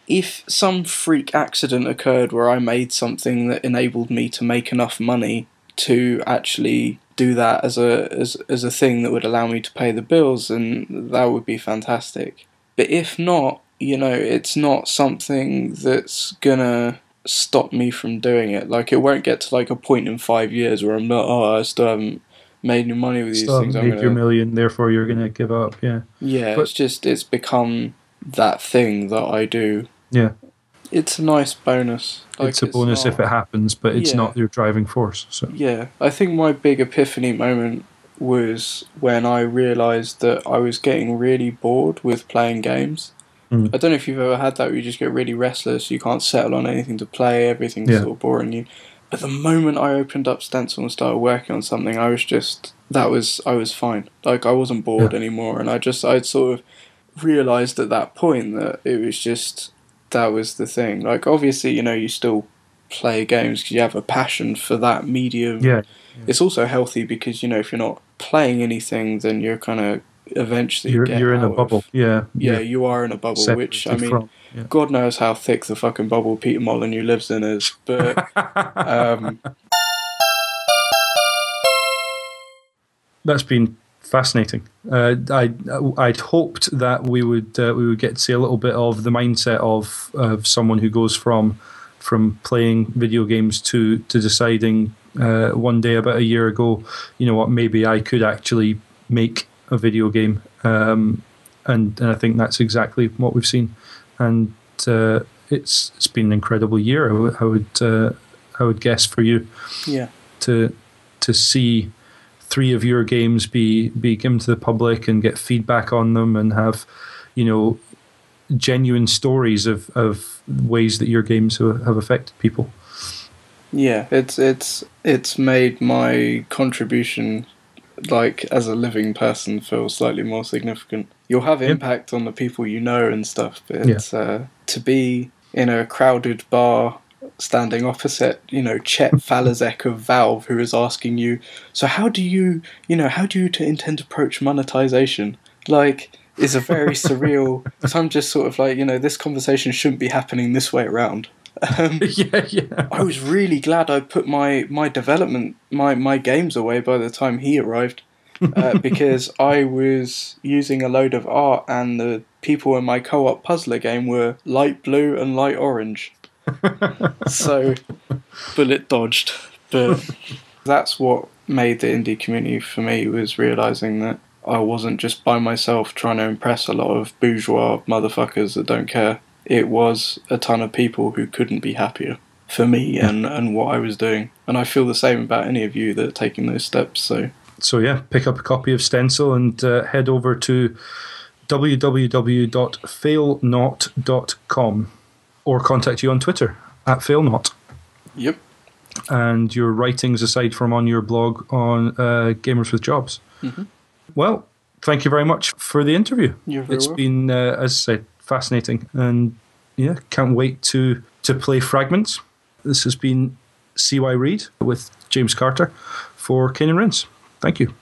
if some freak accident occurred where I made something that enabled me to make enough money to actually do that as a as as a thing that would allow me to pay the bills, and that would be fantastic. But if not, you know, it's not something that's gonna stop me from doing it. Like it won't get to like a point in five years where I'm not. Oh, I still haven't made any money with these Still things. I'm made your gonna, million, therefore you're going to give up. Yeah, yeah, But- it's just it's become that thing that I do. yeah. It's a nice bonus. Like, it's a bonus if not- it happens, but it's Yeah. not your driving force. So Yeah, I think my big epiphany moment was when I realised that I was getting really bored with playing games. Mm. I don't know if you've ever had that where you just get really restless, you can't settle on anything to play, everything's Yeah. sort of boring you. But the moment I opened up Stencyl and started working on something, I was just that was I was fine. Like I wasn't bored Yeah. anymore, and I just I'd sort of realised at that point that it was just that was the thing. Like obviously, you know, you still play games because you have a passion for that medium. yeah, It's also healthy because you know if you're not playing anything, then you're kind of eventually you're you're in a of- bubble. Yeah, yeah, you're you are in a bubble, which I mean, yeah. God knows how thick the fucking bubble Peter Molyneux lives in is, but um, That's been fascinating. Uh, I I'd hoped that we would uh, we would get to see a little bit of the mindset of of someone who goes from from playing video games to to deciding uh, one day about a year ago, you know what, maybe I could actually make a video game, um, and and I think that's exactly what we've seen, and uh, it's it's been an incredible year. I would I would, uh, I would guess for you yeah, to to see three of your games be be given to the public and get feedback on them and have you know genuine stories of of ways that your games have have affected people yeah, it's it's it's made my contribution, like as a living person, feel slightly more significant. You'll have Yep. impact on the people you know and stuff, but Yeah. uh, to be in a crowded bar. Standing opposite, you know, Chet Faliszek of Valve, who is asking you, so how do you, you know, how do you to intend to approach monetization? Like, is a very surreal. So I'm just sort of like, you know, this conversation shouldn't be happening this way around. Um, yeah yeah I was really glad I put my my development my my games away by the time he arrived, uh, because I was using a load of art and the people in my co-op puzzler game were light blue and light orange. So, bullet dodged. But that's what made the indie community for me was realizing that I wasn't just by myself trying to impress a lot of bourgeois motherfuckers that don't care. It was a ton of people who couldn't be happier for me and, and what I was doing. And I feel the same about any of you that are taking those steps. So, so yeah, pick up a copy of Stencyl and uh, head over to www.failnaut.com or contact you on Twitter at failnaut. Yep. And your writings aside from on your blog on uh, Gamers with Jobs. Mm-hmm. Well, thank you very much for the interview. You're very It's welcome. been, uh, as I said, fascinating, and yeah, can't wait to to play Fragments. This has been CY Reid with James Carter for Cane and Rinse. Thank you.